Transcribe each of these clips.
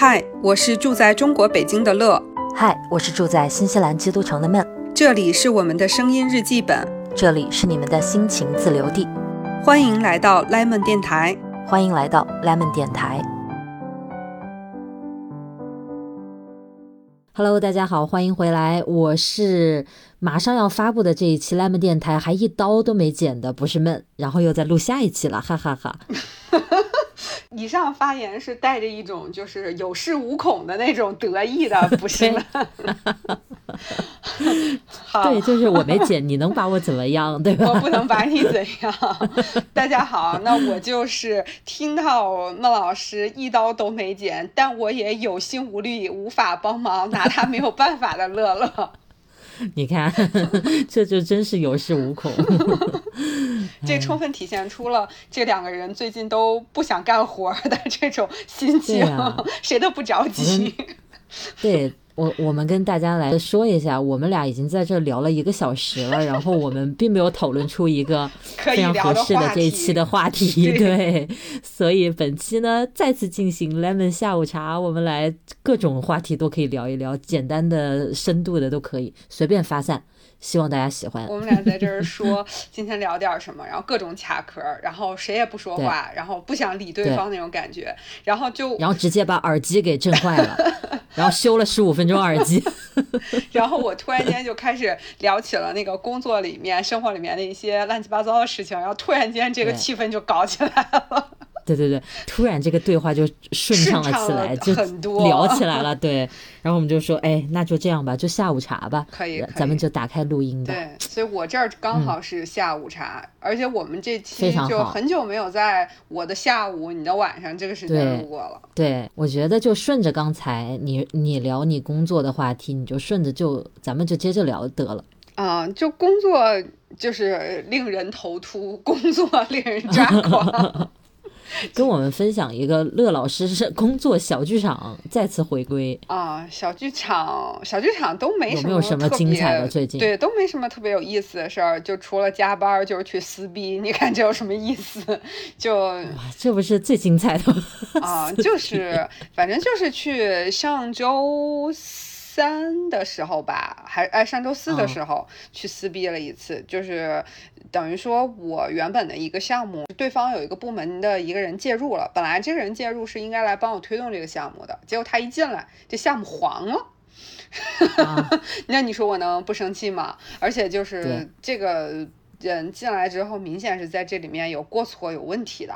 嗨，我是住在中国北京的乐。嗨，我是住在新西兰基督城的闷。这里是我们的声音日记本，这里是你们的心情自留地。欢迎来到 Lemon 电台，欢迎来到 Lemon 电台。Hello，大家好，欢迎回来。我是马上要发布的这一期 Lemon 电台还一刀都没剪的，不是闷，然后又在录下一期了，哈哈哈。以上发言是带着一种就是有恃无恐的那种得意的，不是吗？对，就是我没剪，你能把我怎么样？对吧？我不能把你怎样。大家好，那我就是听到孟老师一刀都没剪，但我也有心无力，无法帮忙，拿他没有办法的乐乐。你看，这就真是有恃无恐。这充分体现出了这两个人最近都不想干活的这种心情，谁都不着急。对。我我们跟大家来说一下，我们俩已经在这聊了一个小时了，然后我们并没有讨论出一个 非常合适的这一期的话题，对，所以本期呢再次进行 lemon 下午茶，我们来各种话题都可以聊一聊，简单的、深度的都可以，随便发散。希望大家喜欢。我们俩在这儿说今天聊点什么，然后各种卡壳，然后谁也不说话，然后不想理对方那种感觉，然后就然后直接把耳机给震坏了，然后修了十五分钟耳机，然后我突然间就开始聊起了那个工作里面、生活里面的一些乱七八糟的事情，然后突然间这个气氛就搞起来了。对对对，突然这个对话就顺畅了起来，就聊起来了。对，然后我们就说，哎，那就这样吧，就下午茶吧。可以，咱们就打开录音吧。对，所以我这儿刚好是下午茶，而且我们这期就很久没有在我的下午、你的晚上这个时间录过了。对，我觉得就顺着刚才你你聊你工作的话题，你就顺着就咱们就接着聊得了。啊，就工作就是令人头秃，工作 令人抓狂。跟我们分享一个乐老师是工作小剧场再次回归啊，小剧场小剧场都没什么什么精彩的最近对都没什么特别有意思的事儿，就除了加班就是去撕逼，你看这有什么意思？就这不是最精彩的啊，就是反正就是去上周。三的时候吧，还哎上周四的时候去撕逼了一次，就是等于说我原本的一个项目，对方有一个部门的一个人介入了，本来这个人介入是应该来帮我推动这个项目的，结果他一进来，这项目黄了，那你说我能不生气吗？而且就是这个人进来之后，明显是在这里面有过错、有问题的。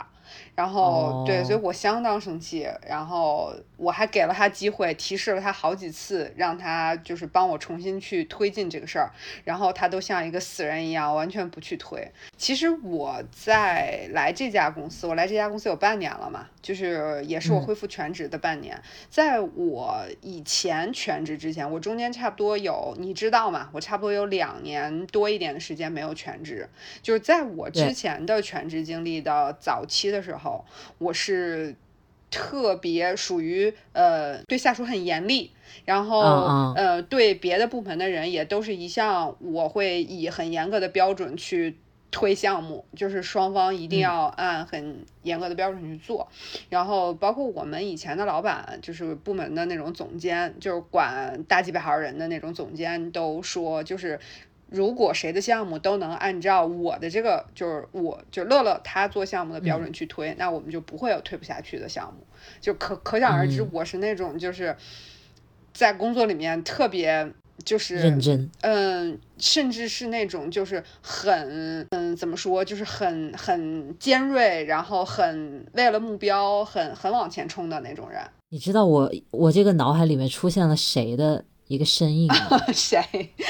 然后对，所以我相当生气。然后我还给了他机会，提示了他好几次，让他就是帮我重新去推进这个事儿。然后他都像一个死人一样，完全不去推。其实我在来这家公司，我来这家公司有半年了嘛，就是也是我恢复全职的半年。在我以前全职之前，我中间差不多有，你知道吗？我差不多有两年多一点的时间没有全职。就是在我之前的全职经历的早期的。时候，我是特别属于呃对下属很严厉，然后呃对别的部门的人也都是一向我会以很严格的标准去推项目，就是双方一定要按很严格的标准去做。然后包括我们以前的老板，就是部门的那种总监，就是管大几百号人的那种总监，都说就是。如果谁的项目都能按照我的这个，就是我就乐乐他做项目的标准去推，那我们就不会有推不下去的项目。就可可想而知，我是那种就是在工作里面特别就是认真，嗯，甚至是那种就是很嗯怎么说，就是很很尖锐，然后很为了目标很很往前冲的那种人。你知道我我这个脑海里面出现了谁的？一个身影，谁？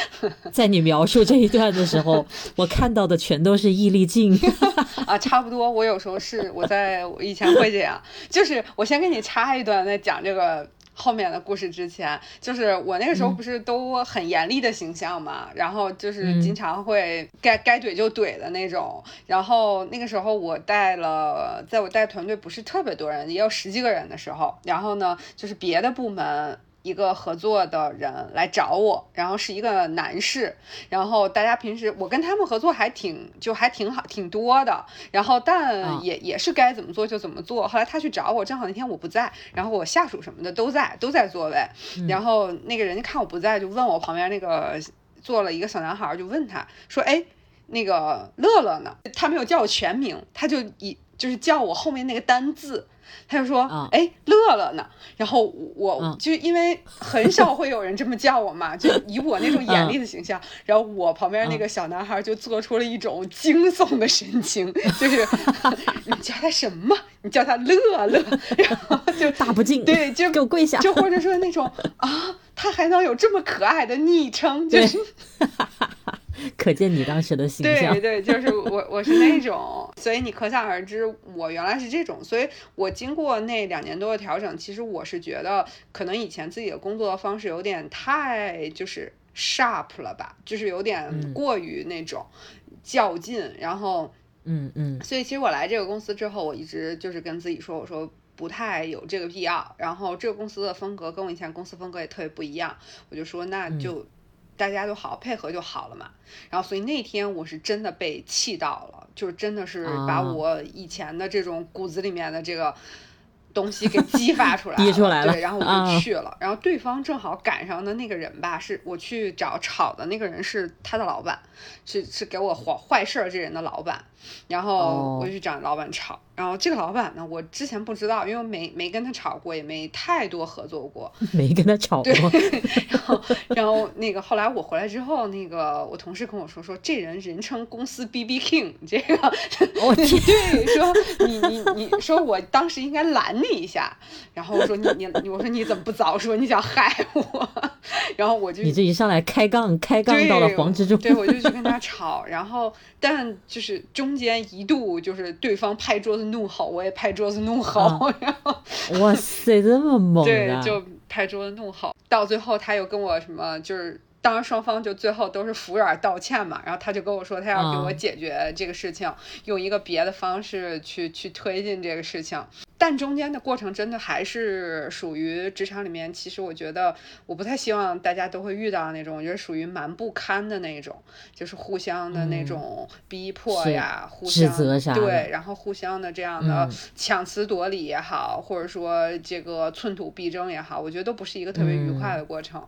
在你描述这一段的时候，我看到的全都是易立竞 啊，差不多。我有时候是我在以前会这样，就是我先给你插一段，在讲这个后面的故事之前，就是我那个时候不是都很严厉的形象嘛，然后就是经常会该该怼就怼的那种。然后那个时候我带了，在我带团队不是特别多人，也有十几个人的时候，然后呢，就是别的部门。一个合作的人来找我，然后是一个男士，然后大家平时我跟他们合作还挺就还挺好挺多的，然后但也也是该怎么做就怎么做。后来他去找我，正好那天我不在，然后我下属什么的都在都在座位，然后那个人家看我不在，就问我旁边那个坐了一个小男孩，就问他说：“哎，那个乐乐呢？”他没有叫我全名，他就以就是叫我后面那个单字。他就说：“哎，乐乐呢？”然后我就因为很少会有人这么叫我嘛，就以我那种严厉的形象，然后我旁边那个小男孩就做出了一种惊悚的神情，就是你叫他什么？你叫他乐乐，然后就 大不敬，对，就给我跪下，就或者说那种啊，他还能有这么可爱的昵称，就是。可见你当时的形象。对对，就是我，我是那种，所以你可想而知，我原来是这种。所以我经过那两年多的调整，其实我是觉得，可能以前自己的工作方式有点太就是 sharp 了吧，就是有点过于那种较劲。然后，嗯嗯。所以其实我来这个公司之后，我一直就是跟自己说，我说不太有这个必要。然后这个公司的风格跟我以前公司风格也特别不一样，我就说那就。大家就好好配合就好了嘛，然后所以那天我是真的被气到了，就是真的是把我以前的这种骨子里面的这个东西给激发出来 逼出来了，对，然后我就去了，然后对方正好赶上的那个人吧，是我去找吵的那个人是他的老板，是是给我坏坏事儿这人的老板，然后我就去找老板吵。然后这个老板呢，我之前不知道，因为没没跟他吵过，也没太多合作过，没跟他吵过。然后，然后那个后来我回来之后，那个我同事跟我说，说这人人称公司 B B King，这个，我天，对，说你你你说我当时应该拦你一下，然后我说你你我说你怎么不早说，你想害我？然后我就你这一上来开杠，开杠到了黄之中，对我就去跟他吵，然后但就是中间一度就是对方拍桌子。怒吼，我也拍桌子怒吼，然后哇塞，这么猛！对，就拍桌子怒吼，到最后他又跟我什么，就是当然双方就最后都是服软道歉嘛，然后他就跟我说他要给我解决这个事情，用一个别的方式去去推进这个事情。但中间的过程真的还是属于职场里面，其实我觉得我不太希望大家都会遇到那种，我觉得属于蛮不堪的那种，就是互相的那种逼迫呀，互相对，然后互相的这样的强词夺理也好，或者说这个寸土必争也好，我觉得都不是一个特别愉快的过程。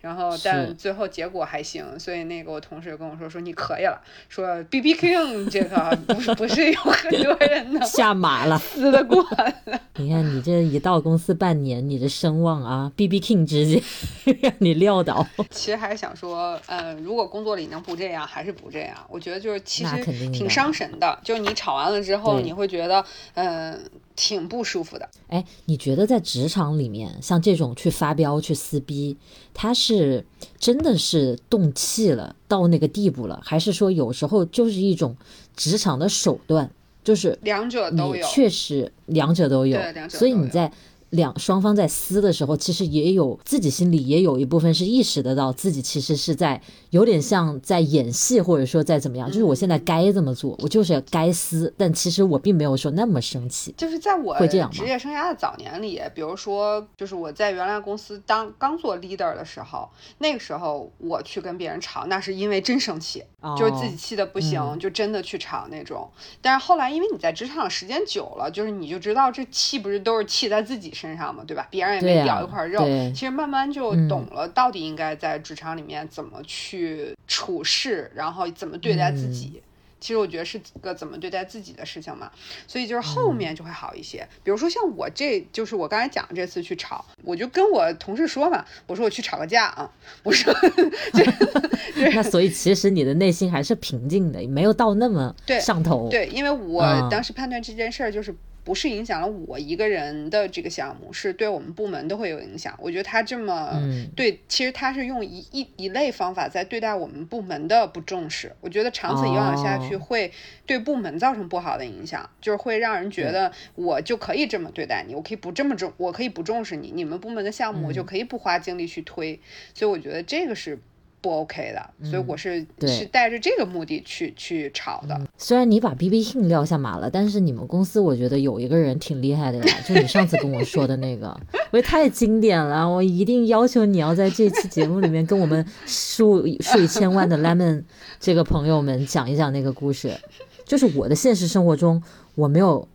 然后但最后结果还行，所以那个我同事跟我说说你可以了，说 B B King 这个 不是不是有很多人的下马了，撕得过。你看，你这一到公司半年，你的声望啊，B B King 直接 让你撂倒。其实还是想说，嗯，如果工作里能不这样，还是不这样。我觉得就是其实挺伤神的，就是你吵完了之后，你会觉得，嗯，挺不舒服的。哎，你觉得在职场里面，像这种去发飙、去撕逼，他是真的是动气了到那个地步了，还是说有时候就是一种职场的手段？就是两者都有，确实两者都有，所以你在。两双方在撕的时候，其实也有自己心里也有一部分是意识得到自己其实是在有点像在演戏，或者说在怎么样，就是我现在该这么做，我就是该撕，但其实我并没有说那么生气。就是在我会这样职业生涯的早年里，比如说，就是我在原来公司当刚做 leader 的时候，那个时候我去跟别人吵，那是因为真生气，就是自己气的不行，就真的去吵那种。但是后来，因为你在职场时间久了，就是你就知道这气不是都是气在自己身。上嘛，对吧？别人也没掉一块肉。其实慢慢就懂了，到底应该在职场里面怎么去处事，然后怎么对待自己。其实我觉得是个怎么对待自己的事情嘛。所以就是后面就会好一些。比如说像我这就是我刚才讲这次去吵，我就跟我同事说嘛，我说我去吵个架啊。我说 那所以其实你的内心还是平静的，没有到那么上头。对，因为我当时判断这件事儿就是。不是影响了我一个人的这个项目，是对我们部门都会有影响。我觉得他这么对，其实他是用一一一类方法在对待我们部门的不重视。我觉得长此以往下去，会对部门造成不好的影响，就是会让人觉得我就可以这么对待你，我可以不这么重，我可以不重视你，你们部门的项目我就可以不花精力去推。所以我觉得这个是。不 OK 的，所以我是是带着这个目的去去炒的。虽然你把 B B King 撂下马了，但是你们公司我觉得有一个人挺厉害的呀，就你上次跟我说的那个，我觉得太经典了，我一定要求你要在这期节目里面跟我们数 数以千万的 Lemon 这个朋友们讲一讲那个故事。就是我的现实生活中，我没有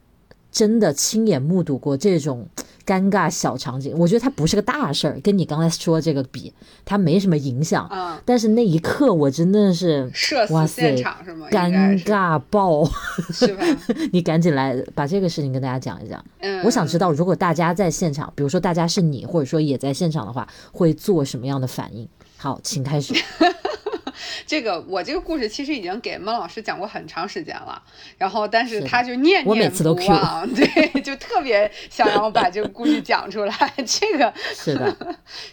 真的亲眼目睹过这种。尴尬小场景，我觉得它不是个大事儿，跟你刚才说这个比，它没什么影响。嗯，但是那一刻我真的是，哇塞，尴尬爆，是吧？你赶紧来把这个事情跟大家讲一讲。嗯，我想知道，如果大家在现场，比如说大家是你，或者说也在现场的话，会做什么样的反应？好，请开始。这个我这个故事其实已经给孟老师讲过很长时间了，然后但是他就念念不忘，对，就特别想让我把这个故事讲出来。这个是的，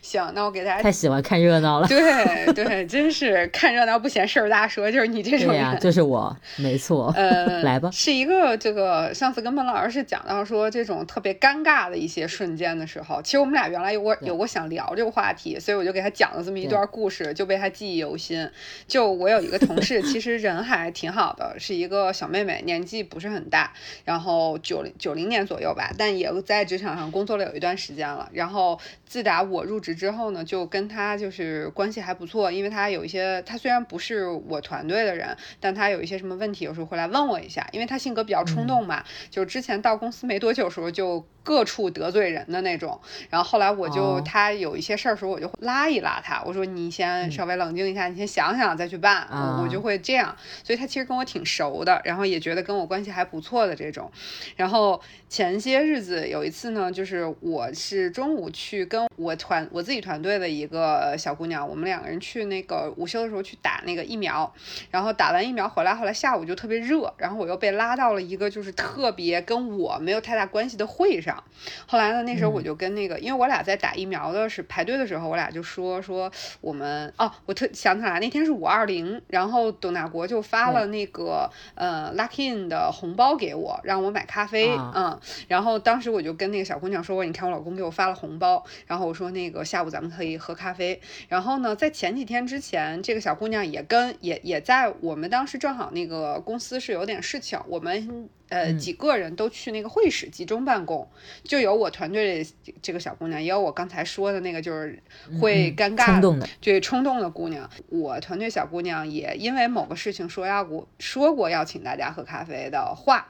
行，那我给大家太喜欢看热闹了，对对，真是看热闹不嫌事儿大，说就是你这种人，就是我，没错，呃，来吧，是一个这个上次跟孟老师是讲到说这种特别尴尬的一些瞬间的时候，其实我们俩原来有过有过想聊这个话题，所以我就给他讲了这么一段故事，就被他记忆犹新。就我有一个同事，其实人还挺好的，是一个小妹妹，年纪不是很大，然后九零九零年左右吧，但也在职场上工作了有一段时间了。然后自打我入职之后呢，就跟他就是关系还不错，因为他有一些，他虽然不是我团队的人，但他有一些什么问题，有时候会来问我一下，因为他性格比较冲动嘛，就之前到公司没多久时候就。各处得罪人的那种，然后后来我就他有一些事儿时候，我就拉一拉他，我说你先稍微冷静一下，你先想想再去办，我就会这样。所以他其实跟我挺熟的，然后也觉得跟我关系还不错的这种。然后前些日子有一次呢，就是我是中午去跟 ficam 我团我自己团队的一个小姑娘，我们两个人去那个午休的时候去打那个疫苗，然后打完疫苗回来，后来下午就特别热，然后我又被拉到了一个就是特别跟我没有太大关系的会上。后来呢？那时候我就跟那个，因为我俩在打疫苗的是排队的时候，我俩就说说我们哦，我特想起来那天是五二零，然后董大国就发了那个呃 Lucky In 的红包给我，让我买咖啡，嗯，然后当时我就跟那个小姑娘说，我你看我老公给我发了红包，然后我说那个下午咱们可以喝咖啡。然后呢，在前几天之前，这个小姑娘也跟也也在我们当时正好那个公司是有点事情，我们。呃，几个人都去那个会室集中办公，就有我团队这个小姑娘，也有我刚才说的那个就是会尴尬、冲动的，对冲动的姑娘。我团队小姑娘也因为某个事情说要过说过要请大家喝咖啡的话。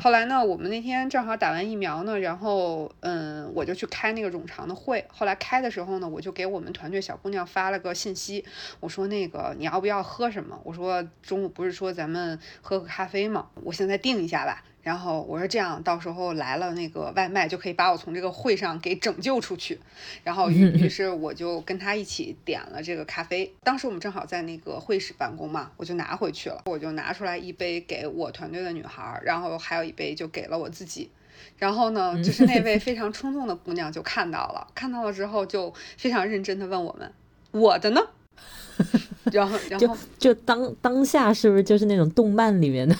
后来呢，我们那天正好打完疫苗呢，然后嗯，我就去开那个冗长的会。后来开的时候呢，我就给我们团队小姑娘发了个信息，我说那个你要不要喝什么？我说中午不是说咱们喝个咖啡吗？我现在定一下吧。然后我说这样，到时候来了那个外卖就可以把我从这个会上给拯救出去。然后于 于是我就跟他一起点了这个咖啡。当时我们正好在那个会室办公嘛，我就拿回去了。我就拿出来一杯给我团队的女孩，然后还有一杯就给了我自己。然后呢，就是那位 非常冲动的姑娘就看到了，看到了之后就非常认真的问我们：“我的呢？” 然后，然后就当当下是不是就是那种动漫里面的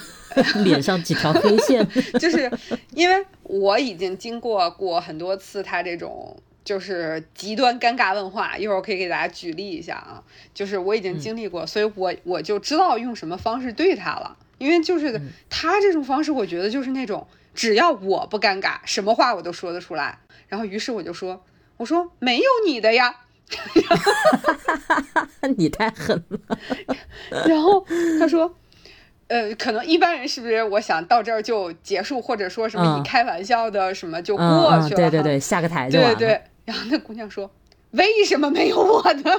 脸上几条黑线？就是因为我已经经过过很多次他这种就是极端尴尬问话，一会儿我可以给大家举例一下啊。就是我已经经历过，所以我我就知道用什么方式对他了。因为就是他这种方式，我觉得就是那种只要我不尴尬，什么话我都说得出来。然后于是我就说：“我说没有你的呀。” 你太狠了。然后他说：“呃，可能一般人是不是？我想到这儿就结束，或者说什么你开玩笑的什么就过去了？对对对，下个台对对。然后那姑娘说：“为什么没有我呢？”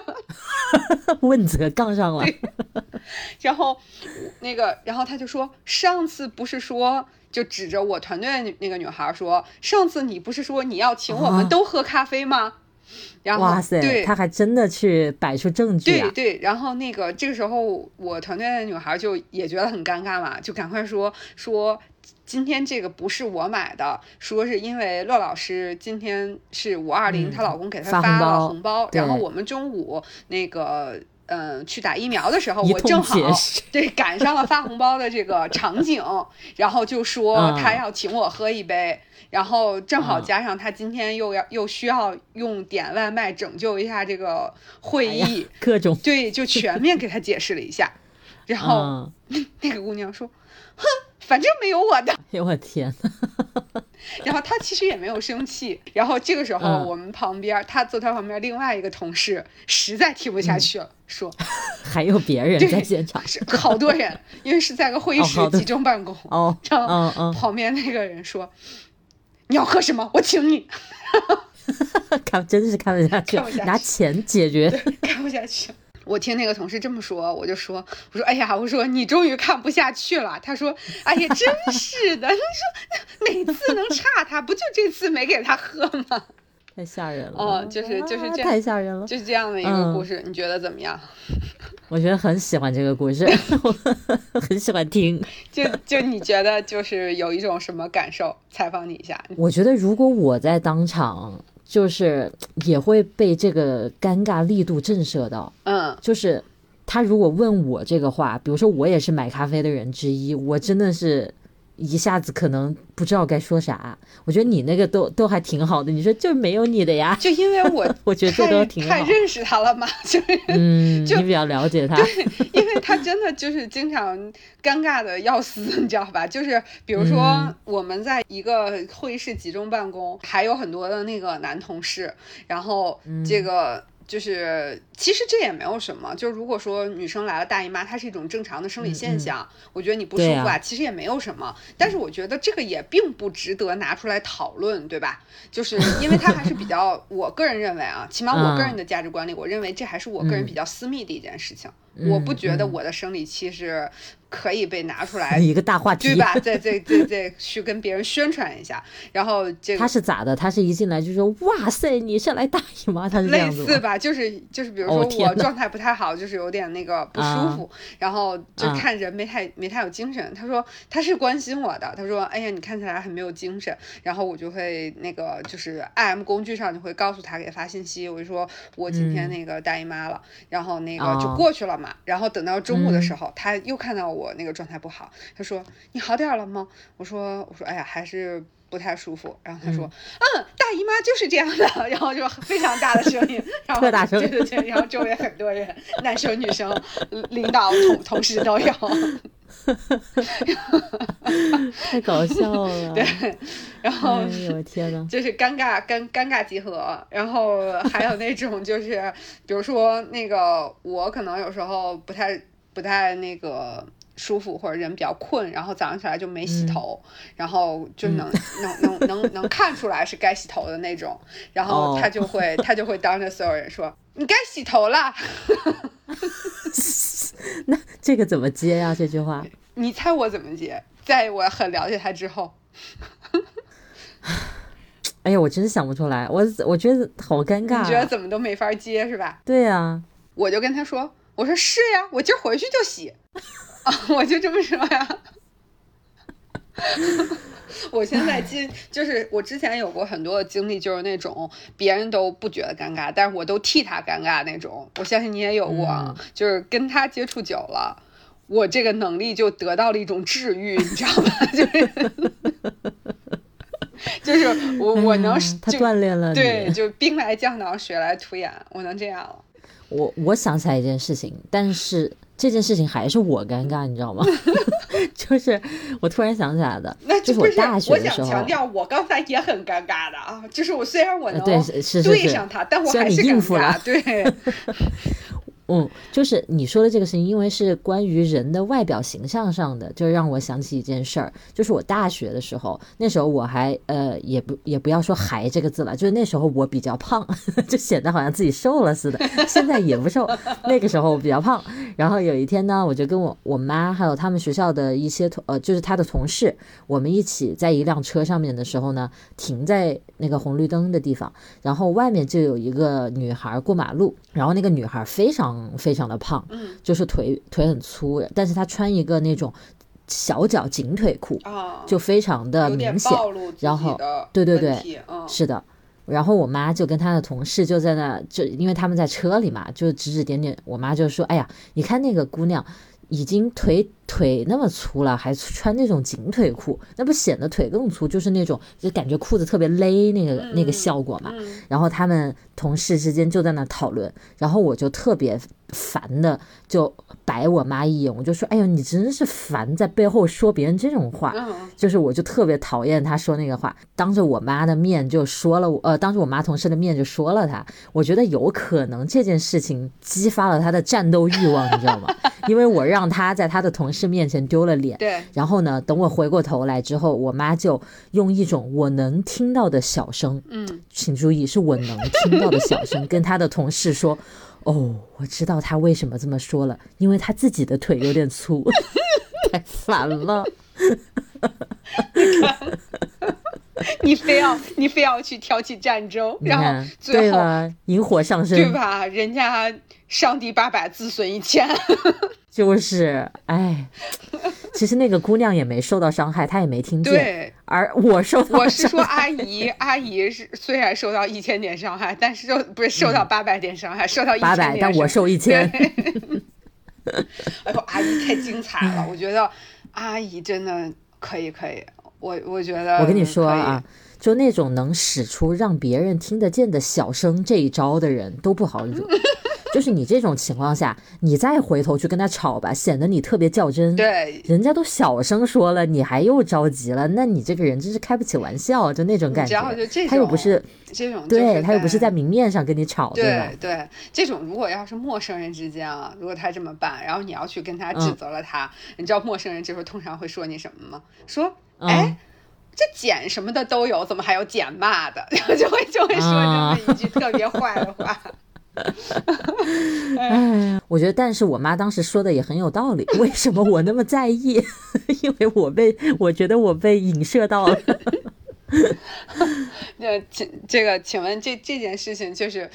问责杠上了。然后那个，然后他就说：“上次不是说，就指着我团队那个女孩说，上次你不是说你要请我们都喝咖啡吗？”哇塞，对，他还真的去摆出证据对对，然后那个这个时候，我团队的女孩就也觉得很尴尬嘛，就赶快说说今天这个不是我买的，说是因为乐老师今天是五二零，她老公给她发了红包，然后我们中午那个嗯，去打疫苗的时候，我正好对赶上了发红包的这个场景，然后就说他要请我喝一杯，然后正好加上他今天又要又需要用点外卖拯救一下这个会议，各种对，就全面给他解释了一下，然后 那个姑娘说，哼。反正没有我的，哎呦我天！然后他其实也没有生气。然后这个时候，我们旁边他坐他旁边另外一个同事实在听不下去了，说：“还有别人在现场，是好多人，因为是在个会议室集中办公。”哦，然后，旁边那个人说：“你要喝什么？我请你。”看，真的是看不下去，拿钱解决，看不下去。我听那个同事这么说，我就说，我说，哎呀，我说你终于看不下去了。他说，哎呀，真是的，你说哪次能差他？不就这次没给他喝吗？太吓人了。嗯，就是就是这样，太吓人了。就是这样的一个故事，你觉得怎么样？我觉得很喜欢这个故事，很喜欢听。就就你觉得就是有一种什么感受？采访你一下。我觉得如果我在当场。就是也会被这个尴尬力度震慑到，嗯，就是他如果问我这个话，比如说我也是买咖啡的人之一，我真的是。一下子可能不知道该说啥，我觉得你那个都都还挺好的。你说就没有你的呀？就因为我 我觉得这都挺好。太认识他了嘛，就是嗯，你比较了解他。对，因为他真的就是经常尴尬的要死，你知道吧？就是比如说我们在一个会议室集中办公，还有很多的那个男同事，然后这个。就是，其实这也没有什么。就如果说女生来了大姨妈，它是一种正常的生理现象，我觉得你不舒服啊，其实也没有什么。但是我觉得这个也并不值得拿出来讨论，对吧？就是 因为它还是比较，我个人认为啊，起码我个人的价值观里，我认为这还是我个人比较私密的一件事情。我不觉得我的生理期是。可以被拿出来 一个大话题，对吧？再再再再去跟别人宣传一下，然后这个他是咋的？他是一进来就说哇塞，你是来大姨妈？他是类似吧？就是就是，比如说我状态不太好，就是有点那个不舒服，然后就看人没太没太有精神。他说他是关心我的，他说哎呀，你看起来很没有精神。然后我就会那个就是 I M 工具上就会告诉他给发信息，我就说我今天那个大姨妈了，然后那个就过去了嘛。然后等到中午的时候，他又看到我。我那个状态不好，他说你好点了吗？我说我说哎呀还是不太舒服。然后他说嗯大姨妈就是这样的，然后就非常大的声音，然后对对对，然后周围很多人，男生女生、领导同同事都有，太搞笑了。对，然后我天呐，就是尴尬尴尴尬集合，然后还有那种就是比如说那个我可能有时候不太不太那个。舒服或者人比较困，然后早上起来就没洗头，然后就能能能能能看出来是该洗头的那种，然后他就会他就会当着所有人说你该洗头了。那这个怎么接呀？这句话？你猜我怎么接？在我很了解他之后，哎呀，我真想不出来，我我觉得好尴尬。你觉得怎么都没法接是吧？对呀，我就跟他说，我说是呀，我今儿回去就洗。啊，我就这么说呀。我现在今就是我之前有过很多的经历，就是那种别人都不觉得尴尬，但是我都替他尴尬那种。我相信你也有过，就是跟他接触久了，我这个能力就得到了一种治愈，你知道吗？就是就是我我能他锻炼了，对，就兵来将挡，水来土掩，我能这样了。我我想起来一件事情，但是。这件事情还是我尴尬，你知道吗？就是我突然想起来的，就是我大学的时候。我想强调，我刚才也很尴尬的啊，就是我虽然我能对上他，但我还是尴尬。对。嗯，就是你说的这个事情，因为是关于人的外表形象上的，就让我想起一件事儿，就是我大学的时候，那时候我还呃，也不也不要说“还”这个字了，就是那时候我比较胖，就显得好像自己瘦了似的。现在也不瘦，那个时候我比较胖。然后有一天呢，我就跟我我妈还有他们学校的一些同呃，就是他的同事，我们一起在一辆车上面的时候呢，停在那个红绿灯的地方，然后外面就有一个女孩过马路，然后那个女孩非常。非常的胖，嗯，就是腿腿很粗，但是他穿一个那种小脚紧腿裤，就非常的明显。然后，对对对，是的。然后我妈就跟她的同事就在那，就因为他们在车里嘛，就指指点点。我妈就说：“哎呀，你看那个姑娘。”已经腿腿那么粗了，还穿那种紧腿裤，那不显得腿更粗？就是那种就感觉裤子特别勒那个那个效果嘛。然后他们同事之间就在那讨论，然后我就特别烦的就白我妈一眼，我就说：“哎呦，你真是烦，在背后说别人这种话。”就是我就特别讨厌他说那个话，当着我妈的面就说了，呃，当着我妈同事的面就说了他。我觉得有可能这件事情激发了他的战斗欲望，你知道吗？因为我让他在他的同事面前丢了脸，对。然后呢，等我回过头来之后，我妈就用一种我能听到的小声，嗯，请注意，是我能听到的小声，跟她的同事说：“ 哦，我知道她为什么这么说了，因为她自己的腿有点粗，太烦了。” 你非要你非要去挑起战争，然后最后引火上身，对吧？人家上帝八百，自损一千，就是，哎，其实那个姑娘也没受到伤害，她也没听见。对，而我受到，我是说阿姨，阿姨是虽然受到一千点伤害，但是受不是受到八百点伤害，受到八百，但我受一千。哎呦，阿姨太精彩了，我觉得阿姨真的可以，可以。我我觉得，我跟你说啊，就那种能使出让别人听得见的小声这一招的人都不好惹。就是你这种情况下，你再回头去跟他吵吧，显得你特别较真。对，人家都小声说了，你还又着急了，那你这个人真是开不起玩笑，就那种感觉。他又不是这种，对他又不是在明面上跟你吵，对吧？对，这种如果要是陌生人之间啊，如果他这么办，然后你要去跟他指责了他，你知道陌生人这时候通常会说你什么吗？说，哎。这捡什么的都有，怎么还有捡骂的？然 后就会就会说这么一句特别坏的话。哎，我觉得，但是我妈当时说的也很有道理。为什么我那么在意？因为我被我觉得我被影射到了。那这这个，请问这这件事情就是，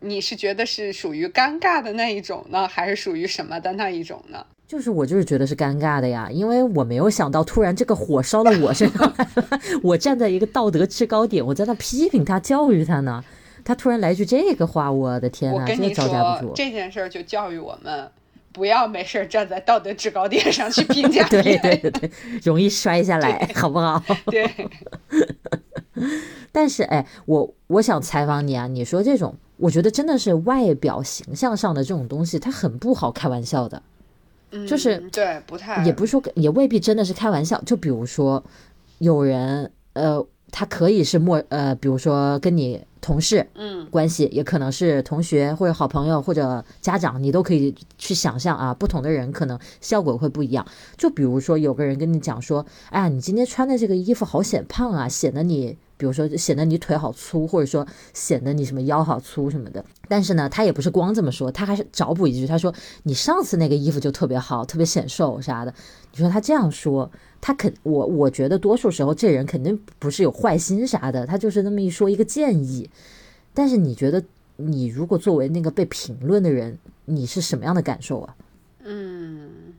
你是觉得是属于尴尬的那一种呢，还是属于什么的那一种呢？就是我就是觉得是尴尬的呀，因为我没有想到突然这个火烧到我身上，我站在一个道德制高点，我在那批评他、教育他呢，他突然来句这个话，我的天呐，真的招架不住。这件事儿就教育我们，不要没事站在道德制高点上去评价 对对对对，容易摔下来，好不好？对。但是哎，我我想采访你啊，你说这种，我觉得真的是外表形象上的这种东西，它很不好开玩笑的。就是对，不太也不是说也未必真的是开玩笑。就比如说，有人呃，他可以是陌呃，比如说跟你同事嗯关系，也可能是同学或者好朋友或者家长，你都可以去想象啊，不同的人可能效果会不一样。就比如说有个人跟你讲说，哎呀，你今天穿的这个衣服好显胖啊，显得你。比如说显得你腿好粗，或者说显得你什么腰好粗什么的。但是呢，他也不是光这么说，他还是找补一句，他说你上次那个衣服就特别好，特别显瘦啥的。你说他这样说，他肯我我觉得多数时候这人肯定不是有坏心啥的，他就是那么一说一个建议。但是你觉得你如果作为那个被评论的人，你是什么样的感受啊？嗯，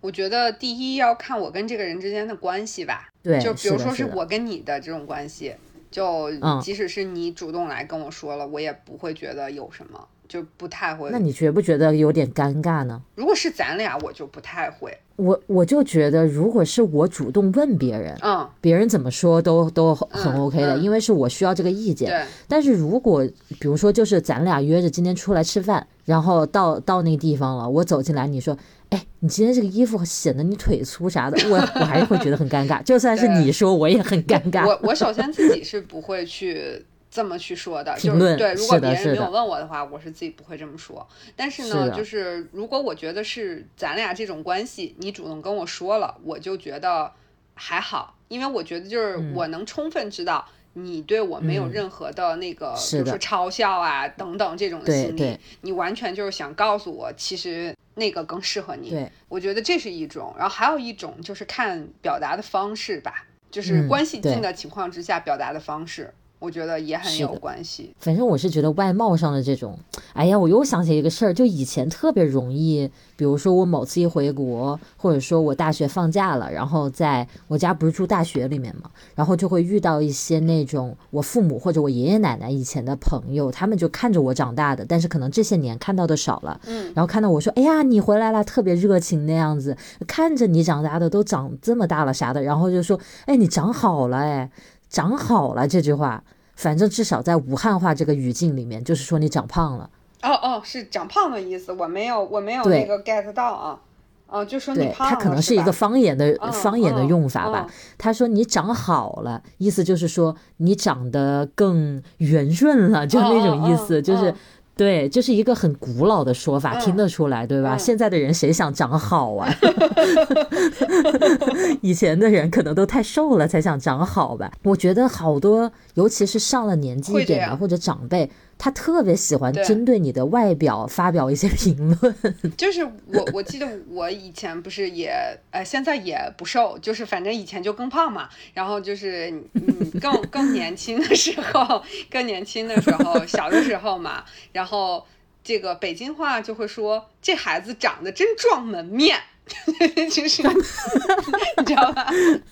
我觉得第一要看我跟这个人之间的关系吧。对，就比如说是我跟你的这种关系，就即使是你主动来跟我说了，我也不会觉得有什么，就不太会。那你觉不觉得有点尴尬呢？如果是咱俩，我就不太会。我我就觉得，如果是我主动问别人，嗯，别人怎么说都都很 OK 的，因为是我需要这个意见。对。但是如果比如说，就是咱俩约着今天出来吃饭，然后到到那个地方了，我走进来，你说。哎，你今天这个衣服显得你腿粗啥的，我我还是会觉得很尴尬。就算是你说，我也很尴尬。我我首先自己是不会去这么去说的，就是对。如果别人没有问我的话，我是自己不会这么说。但是呢，就是如果我觉得是咱俩这种关系，你主动跟我说了，我就觉得还好，因为我觉得就是我能充分知道你对我没有任何的那个，比如说嘲笑啊等等这种心理，你完全就是想告诉我，其实。那个更适合你，我觉得这是一种，然后还有一种就是看表达的方式吧，就是关系近的情况之下表达的方式，我觉得也很有关系。反正我是觉得外貌上的这种，哎呀，我又想起一个事儿，就以前特别容易，比如说我某次一回国，或者说我大学放假了，然后在我家不是住大学里面嘛，然后就会遇到一些那种我父母或者我爷爷奶奶以前的朋友，他们就看着我长大的，但是可能这些年看到的少了，嗯，然后看到我说，哎呀，你回来了，特别热情那样子，看着你长大的都长这么大了啥的，然后就说，哎，你长好了，哎。长好了这句话，反正至少在武汉话这个语境里面，就是说你长胖了。哦哦，是长胖的意思，我没有我没有那个 get 到啊。哦，就说你胖了。他可能是一个方言的方言的用法吧。他说你长好了，意思就是说你长得更圆润了，就那种意思，就是。对，这是一个很古老的说法，听得出来，对吧？现在的人谁想长好啊？以前的人可能都太瘦了才想长好吧？我觉得好多，尤其是上了年纪一点的或者长辈。他特别喜欢针对你的外表发表一些评论，就是我我记得我以前不是也呃现在也不瘦，就是反正以前就更胖嘛，然后就是嗯更更年轻的时候，更年轻的时候小的时候嘛，然后这个北京话就会说这孩子长得真撞门面。就是，你知道吧？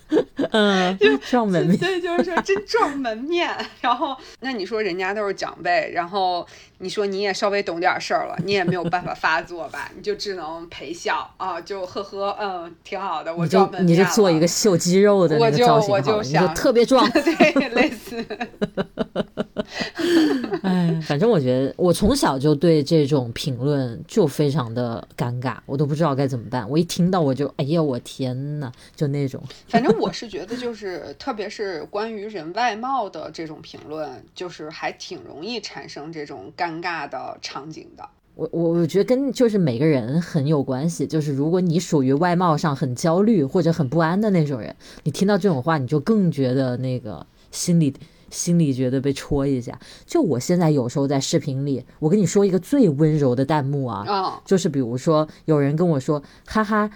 嗯，就 撞门面，对，就是说真撞门面。然后，那你说人家都是长辈，然后你说你也稍微懂点事儿了，你也没有办法发作吧？你就只能陪笑啊，就呵呵，嗯，挺好的。我就你就做一个秀肌肉的那个造型，我就想特别壮，对，类似。哎，反正我觉得我从小就对这种评论就非常的尴尬，我都不知道该怎么办。我一听到我就哎呀，我天呐，就那种。反正我是觉得，就是特别是关于人外貌的这种评论，就是还挺容易产生这种尴尬的场景的。我我我觉得跟就是每个人很有关系。就是如果你属于外貌上很焦虑或者很不安的那种人，你听到这种话，你就更觉得那个心里。心里觉得被戳一下，就我现在有时候在视频里，我跟你说一个最温柔的弹幕啊，就是比如说有人跟我说，哈哈，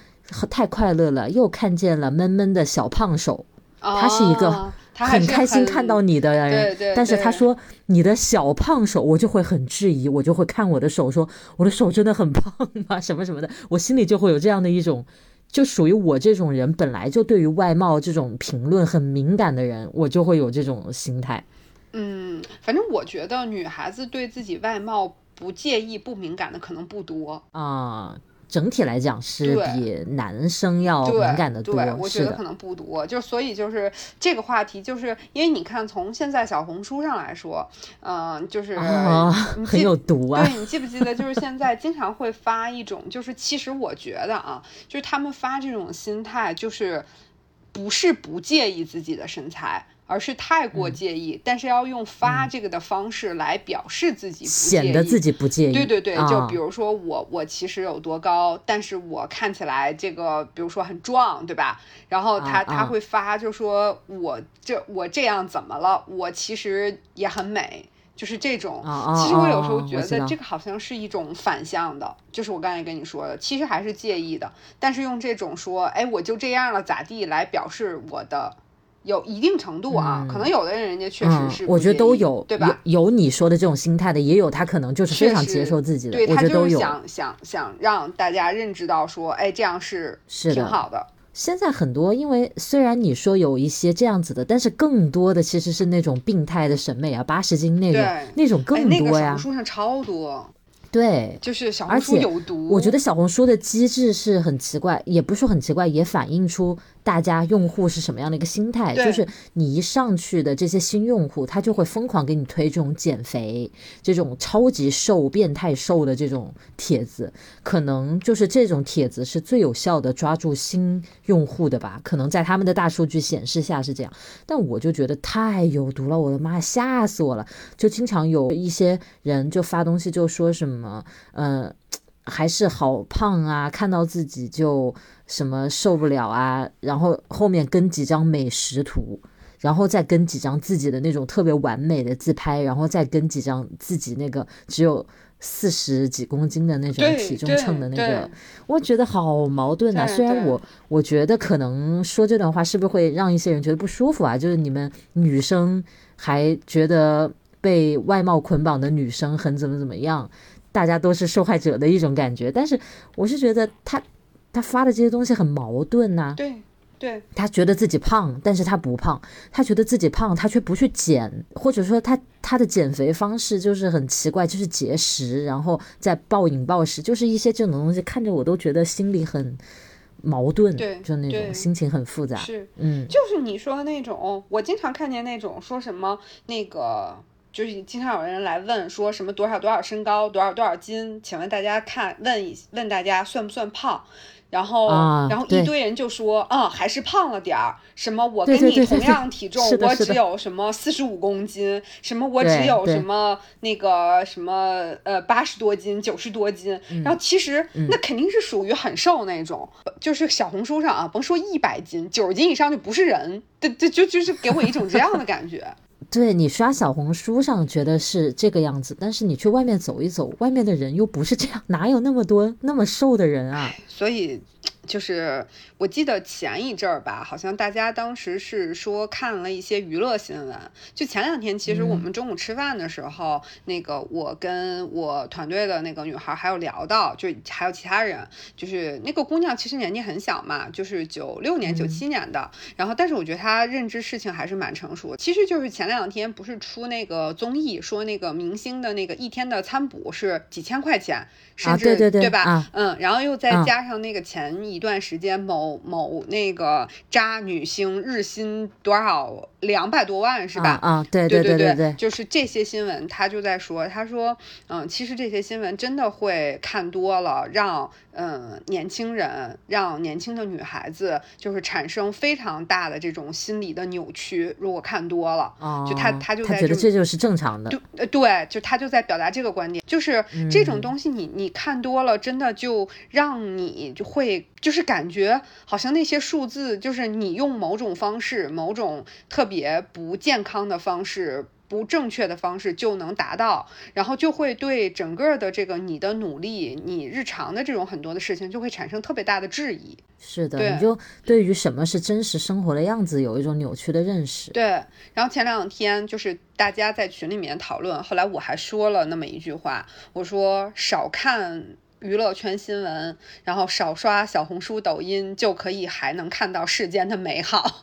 太快乐了，又看见了闷闷的小胖手，他是一个很开心看到你的人，但是他说你的小胖手，我就会很质疑，我就会看我的手，说我的手真的很胖吗？什么什么的，我心里就会有这样的一种。就属于我这种人，本来就对于外貌这种评论很敏感的人，我就会有这种心态。嗯，反正我觉得女孩子对自己外貌不介意、不敏感的可能不多啊。整体来讲是比男生要敏感的多，对我觉得可能不多，就所以就是这个话题，就是因为你看从现在小红书上来说，嗯，就是很有毒啊。对你记不记得，就是现在经常会发一种，就是其实我觉得啊，就是他们发这种心态，就是不是不介意自己的身材。而是太过介意，但是要用发这个的方式来表示自己，显得自己不介意。对对对，就比如说我，我其实有多高，但是我看起来这个，比如说很壮，对吧？然后他他会发，就说我这我这样怎么了？我其实也很美，就是这种。其实我有时候觉得这个好像是一种反向的，就是我刚才跟你说的，其实还是介意的，但是用这种说，哎，我就这样了，咋地来表示我的。有一定程度啊，可能有的人人家确实是，我觉得都有，对吧？有你说的这种心态的，也有他可能就是非常接受自己的，我觉得都有。想想想让大家认知到说，哎，这样是是挺好的。现在很多，因为虽然你说有一些这样子的，但是更多的其实是那种病态的审美啊，八十斤那种那种更多呀。书上超多。对，就是小红书有毒。我觉得小红书的机制是很奇怪，也不是说很奇怪，也反映出。大家用户是什么样的一个心态？就是你一上去的这些新用户，他就会疯狂给你推这种减肥、这种超级瘦、变态瘦的这种帖子，可能就是这种帖子是最有效的抓住新用户的吧？可能在他们的大数据显示下是这样，但我就觉得太有毒了，我的妈，吓死我了！就经常有一些人就发东西，就说什么，嗯。还是好胖啊！看到自己就什么受不了啊，然后后面跟几张美食图，然后再跟几张自己的那种特别完美的自拍，然后再跟几张自己那个只有四十几公斤的那种体重秤的那个，我觉得好矛盾啊。虽然我我觉得可能说这段话是不是会让一些人觉得不舒服啊？就是你们女生还觉得被外貌捆绑的女生很怎么怎么样，大家都是受害者的一种感觉。但是我是觉得他。他发的这些东西很矛盾呐，对，对，他觉得自己胖，但是他不胖；他觉得自己胖，他却不去减，或者说他他的减肥方式就是很奇怪，就是节食，然后再暴饮暴食，就是一些这种东西，看着我都觉得心里很矛盾，对，就那种心情很复杂，是，嗯，就是你说的那种，我经常看见那种说什么那个。就是经常有人来问说什么多少多少身高多少多少斤，请问大家看问一问大家算不算胖？然后然后一堆人就说啊还是胖了点儿。什么我跟你 同样体重，我只有什么四十五公斤，什么我只有什么那个什么呃八十多斤九十多斤。然后其实那肯定是属于很瘦那种，就是小红书上啊甭说一百斤九十斤以上就不是人，对对就就是给我一种这样的感觉。对你刷小红书上觉得是这个样子，但是你去外面走一走，外面的人又不是这样，哪有那么多那么瘦的人啊？所以。就是我记得前一阵儿吧，好像大家当时是说看了一些娱乐新闻。就前两天，其实我们中午吃饭的时候，那个我跟我团队的那个女孩还有聊到，就还有其他人，就是那个姑娘其实年纪很小嘛，就是九六年、九七年的。然后，但是我觉得她认知事情还是蛮成熟。其实就是前两天不是出那个综艺，说那个明星的那个一天的餐补是几千块钱，甚至对对对，对吧？嗯，然后又再加上那个前。一段时间，某某那个渣女星日薪多少两百多万是吧？啊，对对对对对，就是这些新闻，他就在说，他说，嗯，其实这些新闻真的会看多了，让。嗯，年轻人让年轻的女孩子就是产生非常大的这种心理的扭曲。如果看多了，就他他就在觉得这就是正常的。对，对，就他就在表达这个观点，就是这种东西，你你看多了，真的就让你就会就是感觉好像那些数字，就是你用某种方式、某种特别不健康的方式。不正确的方式就能达到，然后就会对整个的这个你的努力，你日常的这种很多的事情就会产生特别大的质疑。是的，你就对于什么是真实生活的样子有一种扭曲的认识。对，然后前两天就是大家在群里面讨论，后来我还说了那么一句话，我说少看娱乐圈新闻，然后少刷小红书、抖音，就可以还能看到世间的美好。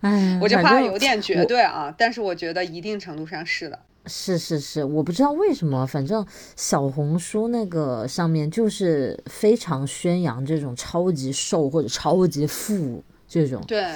哎，我这话有点绝对啊，但是我觉得一定程度上是的。是是是，我不知道为什么，反正小红书那个上面就是非常宣扬这种超级瘦或者超级富这种。对。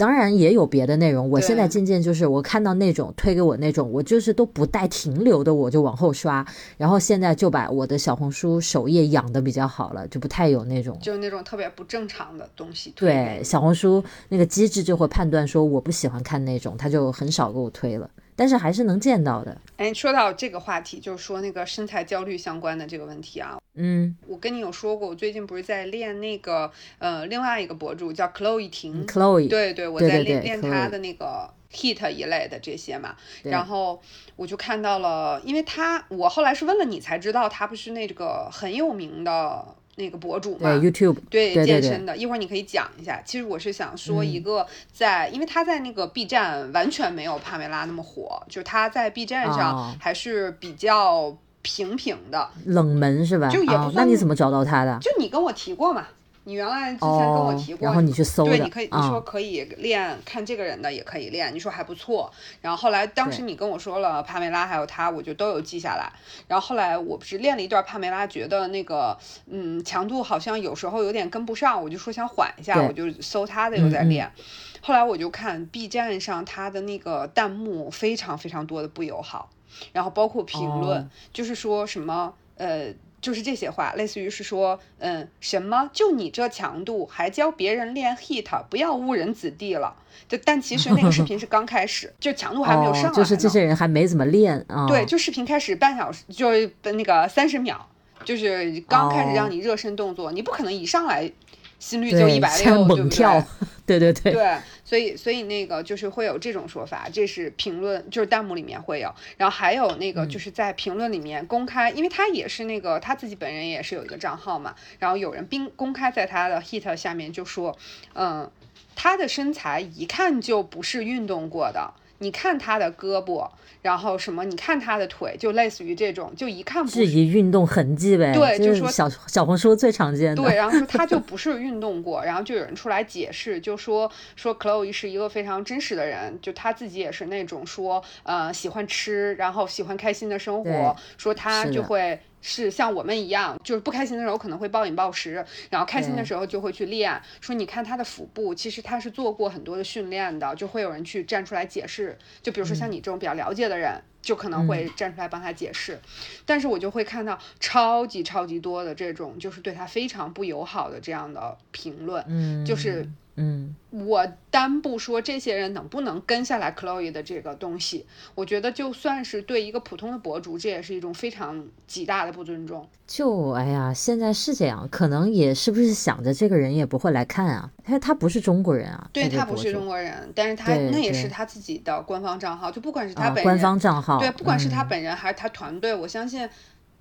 当然也有别的内容，我现在渐渐就是我看到那种推给我那种，我就是都不带停留的，我就往后刷，然后现在就把我的小红书首页养的比较好了，就不太有那种，就是那种特别不正常的东西。对，小红书那个机制就会判断说我不喜欢看那种，他就很少给我推了。但是还是能见到的。哎，说到这个话题，就是说那个身材焦虑相关的这个问题啊。嗯，我跟你有说过，我最近不是在练那个呃，另外一个博主叫 Chloe 婷，Chloe，对对，我在练练她的那个 Heat 一类的这些嘛。然后我就看到了，因为她，我后来是问了你才知道，她不是那个很有名的。那个博主嘛，YouTube 对健身的，一会儿你可以讲一下。其实我是想说一个在，因为他在那个 B 站完全没有帕梅拉那么火，就他在 B 站上还是比较平平的，冷门是吧？就也不那你怎么找到他的？就你跟我提过嘛。你原来之前跟我提过，然后你去搜对，你可以你说可以练看这个人的也可以练，你说还不错。然后后来当时你跟我说了帕梅拉还有他，我就都有记下来。然后后来我不是练了一段帕梅拉，觉得那个嗯强度好像有时候有点跟不上，我就说想缓一下，我就搜他的又在练。后来我就看 B 站上他的那个弹幕非常非常多的不友好，然后包括评论就是说什么呃。就是这些话，类似于是说，嗯，什么？就你这强度还教别人练 hit，不要误人子弟了。就但其实那个视频是刚开始，就强度还没有上来。就是这些人还没怎么练啊。对，就视频开始半小时，就是那个三十秒，就是刚开始让你热身动作，你不可能一上来心率就一百六，对不对？对对对对，所以所以那个就是会有这种说法，这是评论，就是弹幕里面会有，然后还有那个就是在评论里面公开，因为他也是那个他自己本人也是有一个账号嘛，然后有人并公开在他的 hit 下面就说，嗯，他的身材一看就不是运动过的，你看他的胳膊。然后什么？你看他的腿，就类似于这种，就一看质疑运动痕迹呗。对，就说小小红书最常见的。对，然后说他就 不是运动过，然后就有人出来解释，就说说 Chloe 是一个非常真实的人，就他自己也是那种说呃喜欢吃，然后喜欢开心的生活，说他就会。是像我们一样，就是不开心的时候可能会暴饮暴食，然后开心的时候就会去练。说你看他的腹部，其实他是做过很多的训练的，就会有人去站出来解释。就比如说像你这种比较了解的人，就可能会站出来帮他解释。但是我就会看到超级超级多的这种，就是对他非常不友好的这样的评论，就是。嗯，我单不说这些人能不能跟下来 Chloe 的这个东西，我觉得就算是对一个普通的博主，这也是一种非常极大的不尊重。就哎呀，现在是这样，可能也是不是想着这个人也不会来看啊？他他不是中国人啊，对他不是中国人，但是他那也是他自己的官方账号，就不管是他本人官方账号，对，不管是他本人还是他团队，我相信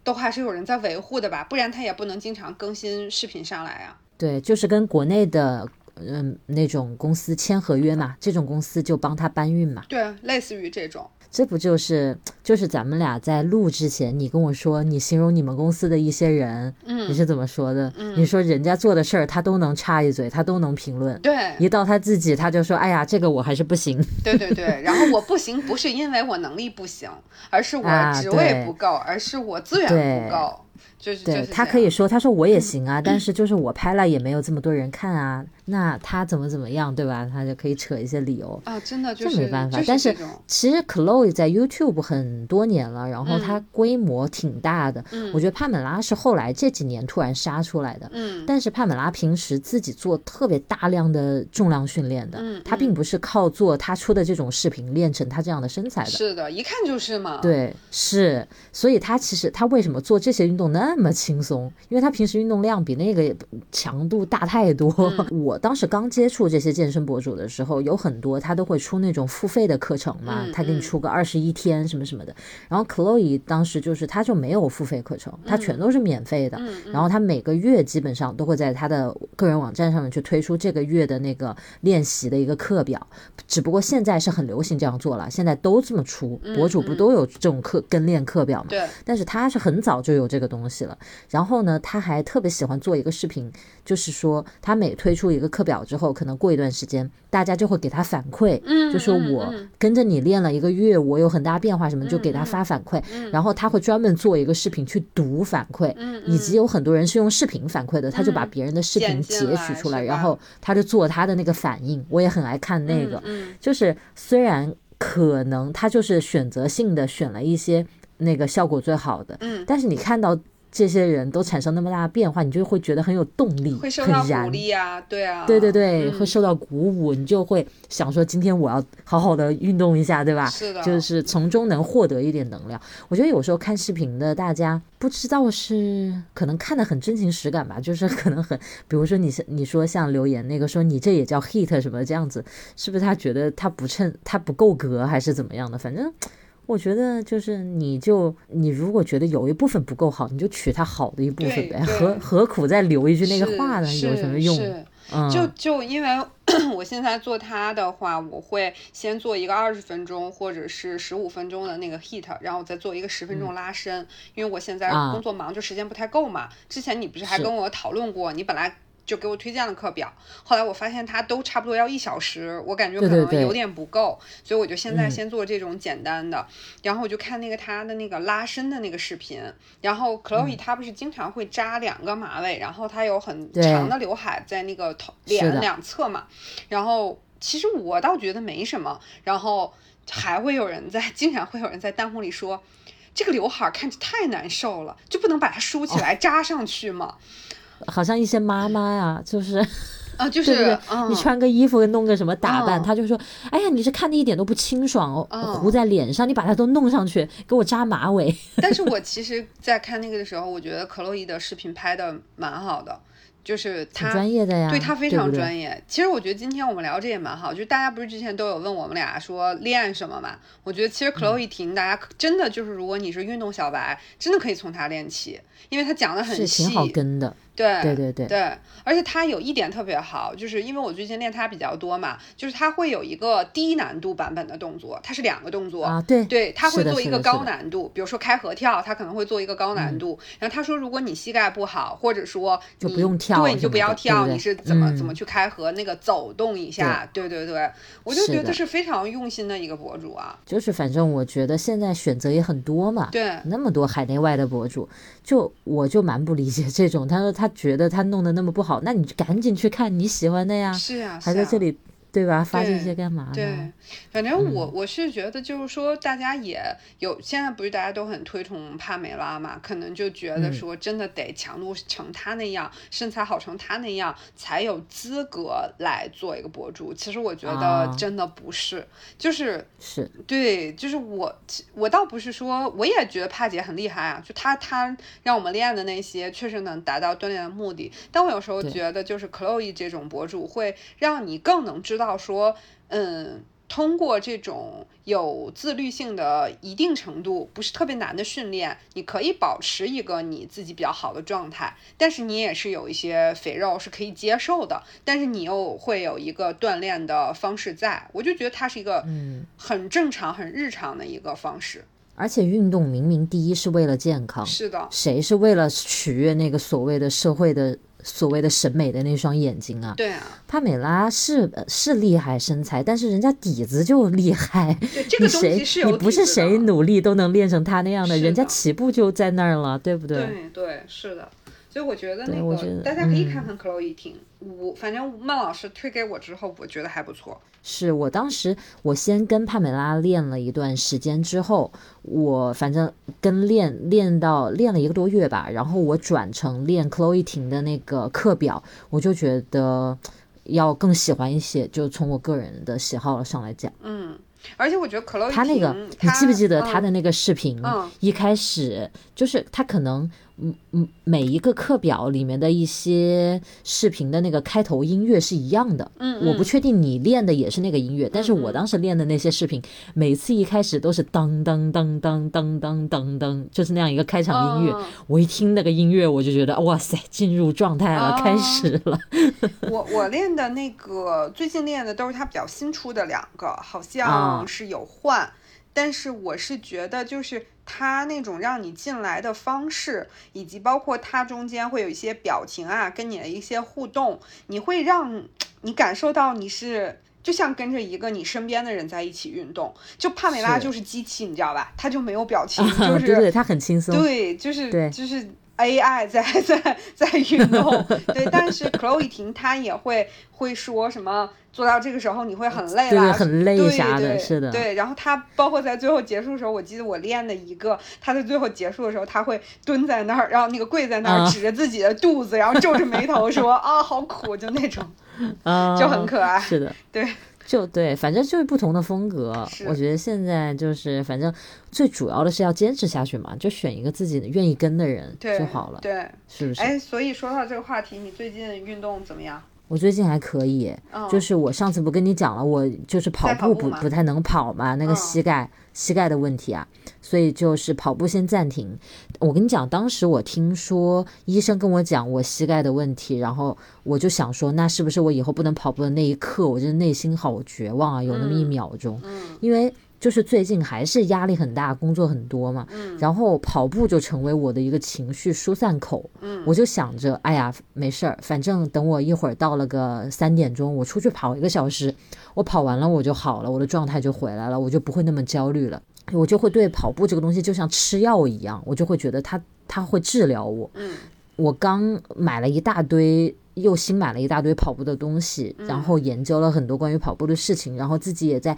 都还是有人在维护的吧，不然他也不能经常更新视频上来啊。对，就是跟国内的。嗯，那种公司签合约嘛，这种公司就帮他搬运嘛。对，类似于这种。这不就是就是咱们俩在录之前，你跟我说你形容你们公司的一些人，嗯，你是怎么说的？你说人家做的事儿他都能插一嘴，他都能评论。对，一到他自己他就说，哎呀，这个我还是不行。对对对，然后我不行不是因为我能力不行，而是我职位不够，而是我资源不够。对他可以说，他说我也行啊，但是就是我拍了也没有这么多人看啊，那他怎么怎么样，对吧？他就可以扯一些理由啊，真的这没办法。但是其实 Chloe 在 YouTube 很多年了，然后他规模挺大的。嗯，我觉得帕美拉是后来这几年突然杀出来的。嗯，但是帕美拉平时自己做特别大量的重量训练的，嗯，他并不是靠做他出的这种视频练成他这样的身材的。是的，一看就是嘛。对，是，所以他其实他为什么做这些运动？那么轻松，因为他平时运动量比那个强度大太多。我当时刚接触这些健身博主的时候，有很多他都会出那种付费的课程嘛，他给你出个二十一天什么什么的。然后 Chloe 当时就是他就没有付费课程，他全都是免费的。然后他每个月基本上都会在他的个人网站上面去推出这个月的那个练习的一个课表。只不过现在是很流行这样做了，现在都这么出，博主不都有这种课跟练课表嘛？对。但是他是很早就有这个东西。了，然后呢，他还特别喜欢做一个视频，就是说他每推出一个课表之后，可能过一段时间，大家就会给他反馈，嗯，就说我跟着你练了一个月，我有很大变化，什么就给他发反馈，然后他会专门做一个视频去读反馈，以及有很多人是用视频反馈的，他就把别人的视频截取出来，然后他就做他的那个反应，我也很爱看那个，就是虽然可能他就是选择性的选了一些那个效果最好的，嗯，但是你看到。这些人都产生那么大的变化，你就会觉得很有动力，会受到鼓励啊，对啊，对对对，会受到鼓舞，你就会想说今天我要好好的运动一下，对吧？是的，就是从中能获得一点能量。我觉得有时候看视频的大家不知道是可能看的很真情实感吧，就是可能很，比如说你你说像留言那个说你这也叫 hit 什么这样子，是不是他觉得他不称他不够格还是怎么样的？反正。我觉得就是，你就你如果觉得有一部分不够好，你就取它好的一部分呗，何何苦再留一句那个话呢？有什么用？就就因为 我现在做它的话，我会先做一个二十分钟或者是十五分钟的那个 heat，然后再做一个十分钟拉伸，因为我现在工作忙，就时间不太够嘛。之前你不是还跟我讨论过，你本来。就给我推荐了课表，后来我发现它都差不多要一小时，我感觉可能有点不够，所以我就现在先做这种简单的，然后我就看那个他的那个拉伸的那个视频，然后 Chloe 她不是经常会扎两个马尾，然后她有很长的刘海在那个头脸两侧嘛，然后其实我倒觉得没什么，然后还会有人在 经常会有人在弹幕里说，这个刘海看着太难受了，就不能把它梳起来扎上去吗？好像一些妈妈呀，就是啊，就是你穿个衣服，弄个什么打扮，他就说：“哎呀，你是看的一点都不清爽哦，糊在脸上，你把它都弄上去，给我扎马尾。”但是我其实，在看那个的时候，我觉得克洛伊的视频拍的蛮好的。就是他专业的呀，对他非常专业。其实我觉得今天我们聊这也蛮好，就是大家不是之前都有问我们俩说练什么嘛？我觉得其实克洛伊婷，大家真的就是如果你是运动小白，真的可以从他练起，因为他讲的很细，挺好跟的。对对对对。对，而且它有一点特别好，就是因为我最近练它比较多嘛，就是它会有一个低难度版本的动作，它是两个动作啊，对对，它会做一个高难度，比如说开合跳，它可能会做一个高难度。然后他说，如果你膝盖不好，或者说就不用跳，对，你就不要跳，你是怎么？怎么去开合那个走动一下，对对对，我就觉得是非常用心的一个博主啊。就是反正我觉得现在选择也很多嘛，对，那么多海内外的博主，就我就蛮不理解这种，他说他觉得他弄的。那么不好，那你就赶紧去看你喜欢的呀。是啊，还在这里。对吧？发这些干嘛呢？对，反正我我是觉得，就是说，大家也有现在不是大家都很推崇帕梅拉嘛？可能就觉得说，真的得强度成她那样，身材好成她那样，才有资格来做一个博主。其实我觉得真的不是，就是是对，就是我我倒不是说，我也觉得帕姐很厉害啊，就她她让我们练的那些确实能达到锻炼的目的。但我有时候觉得，就是 Chloe 这种博主会让你更能知。道说，嗯，通过这种有自律性的一定程度，不是特别难的训练，你可以保持一个你自己比较好的状态，但是你也是有一些肥肉是可以接受的，但是你又会有一个锻炼的方式，在我就觉得它是一个嗯很正常、很日常的一个方式。而且运动明明第一是为了健康，是的，谁是为了取悦那个所谓的社会的？所谓的审美的那双眼睛啊，对啊，帕美拉是是厉害身材，但是人家底子就厉害。这个东西是你不是谁努力都能练成他那样的，人家起步就在那儿了，对不对？对对，是的。所以我觉得那个大家可以看看 Chloe 婷，我反正曼老师推给我之后，我觉得还不错。是我当时我先跟帕美拉练了一段时间之后，我反正跟练练到练了一个多月吧，然后我转成练 Chloe 婷的那个课表，我就觉得要更喜欢一些，就从我个人的喜好上来讲，嗯。而且我觉得 Chloe 他那个，你记不记得他的那个视频？一开始就是他可能。嗯嗯，每一个课表里面的一些视频的那个开头音乐是一样的。嗯，我不确定你练的也是那个音乐，但是我当时练的那些视频，每次一开始都是当当当当当当当当，就是那样一个开场音乐。我一听那个音乐，我就觉得哇塞，进入状态了，开始了。我我练的那个最近练的都是他比较新出的两个，好像是有换，但是我是觉得就是。他那种让你进来的方式，以及包括他中间会有一些表情啊，跟你的一些互动，你会让你感受到你是就像跟着一个你身边的人在一起运动。就帕梅拉就是机器，你知道吧？他就没有表情，就是对对，他很轻松，对，就是就是 AI 在 在在运动，对。但是 Chloe 婷她也会会说什么？做到这个时候你会很累啦，很累啥的，是的。对，然后她包括在最后结束的时候，我记得我练的一个，她在最后结束的时候，她会蹲在那儿，然后那个跪在那儿，指着自己的肚子，然后皱着眉头说：“ 啊，好苦！”就那种，就很可爱。是的，对，就对，反正就是不同的风格。我觉得现在就是，反正最主要的是要坚持下去嘛，就选一个自己愿意跟的人就好了。对，是不是？哎，所以说到这个话题，你最近运动怎么样？我最近还可以，就是我上次不跟你讲了，我就是跑步不不太能跑嘛，那个膝盖膝盖的问题啊，所以就是跑步先暂停。我跟你讲，当时我听说医生跟我讲我膝盖的问题，然后我就想说，那是不是我以后不能跑步的那一刻，我就内心好绝望啊，有那么一秒钟，因为。就是最近还是压力很大，工作很多嘛，嗯，然后跑步就成为我的一个情绪疏散口，嗯，我就想着，哎呀，没事儿，反正等我一会儿到了个三点钟，我出去跑一个小时，我跑完了我就好了，我的状态就回来了，我就不会那么焦虑了，我就会对跑步这个东西就像吃药一样，我就会觉得它它会治疗我，嗯，我刚买了一大堆，又新买了一大堆跑步的东西，然后研究了很多关于跑步的事情，然后自己也在。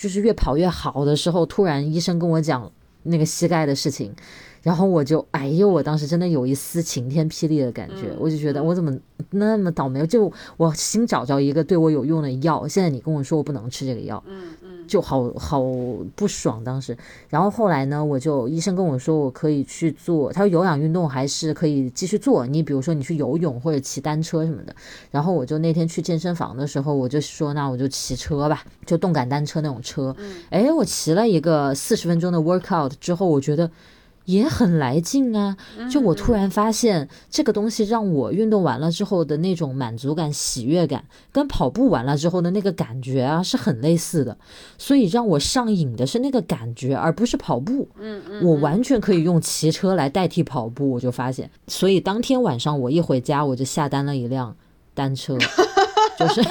就是越跑越好的时候，突然医生跟我讲那个膝盖的事情，然后我就哎呦，我当时真的有一丝晴天霹雳的感觉，我就觉得我怎么那么倒霉？就我新找着一个对我有用的药，现在你跟我说我不能吃这个药，嗯嗯，就好好不爽当时。然后后来呢，我就医生跟我说我可以去做，他说有氧运动还是可以继续做。你比如说你去游泳或者骑单车什么的。然后我就那天去健身房的时候，我就说那我就骑车吧，就动感单车那种车。哎，我骑了一个四十分钟的 workout 之后，我觉得。也很来劲啊！就我突然发现，这个东西让我运动完了之后的那种满足感、喜悦感，跟跑步完了之后的那个感觉啊，是很类似的。所以让我上瘾的是那个感觉，而不是跑步。嗯嗯，我完全可以用骑车来代替跑步，我就发现。所以当天晚上我一回家，我就下单了一辆单车，就 是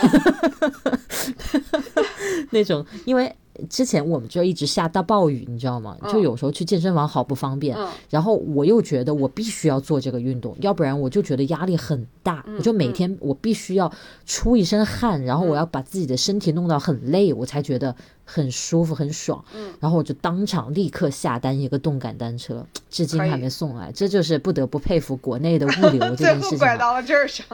那种因为。之前我们就一直下大暴雨，你知道吗？就有时候去健身房好不方便。然后我又觉得我必须要做这个运动，要不然我就觉得压力很大。我就每天我必须要出一身汗，然后我要把自己的身体弄到很累，我才觉得很舒服很爽。然后我就当场立刻下单一个动感单车，至今还没送来。这就是不得不佩服国内的物流 这件事情。拐到了这儿上，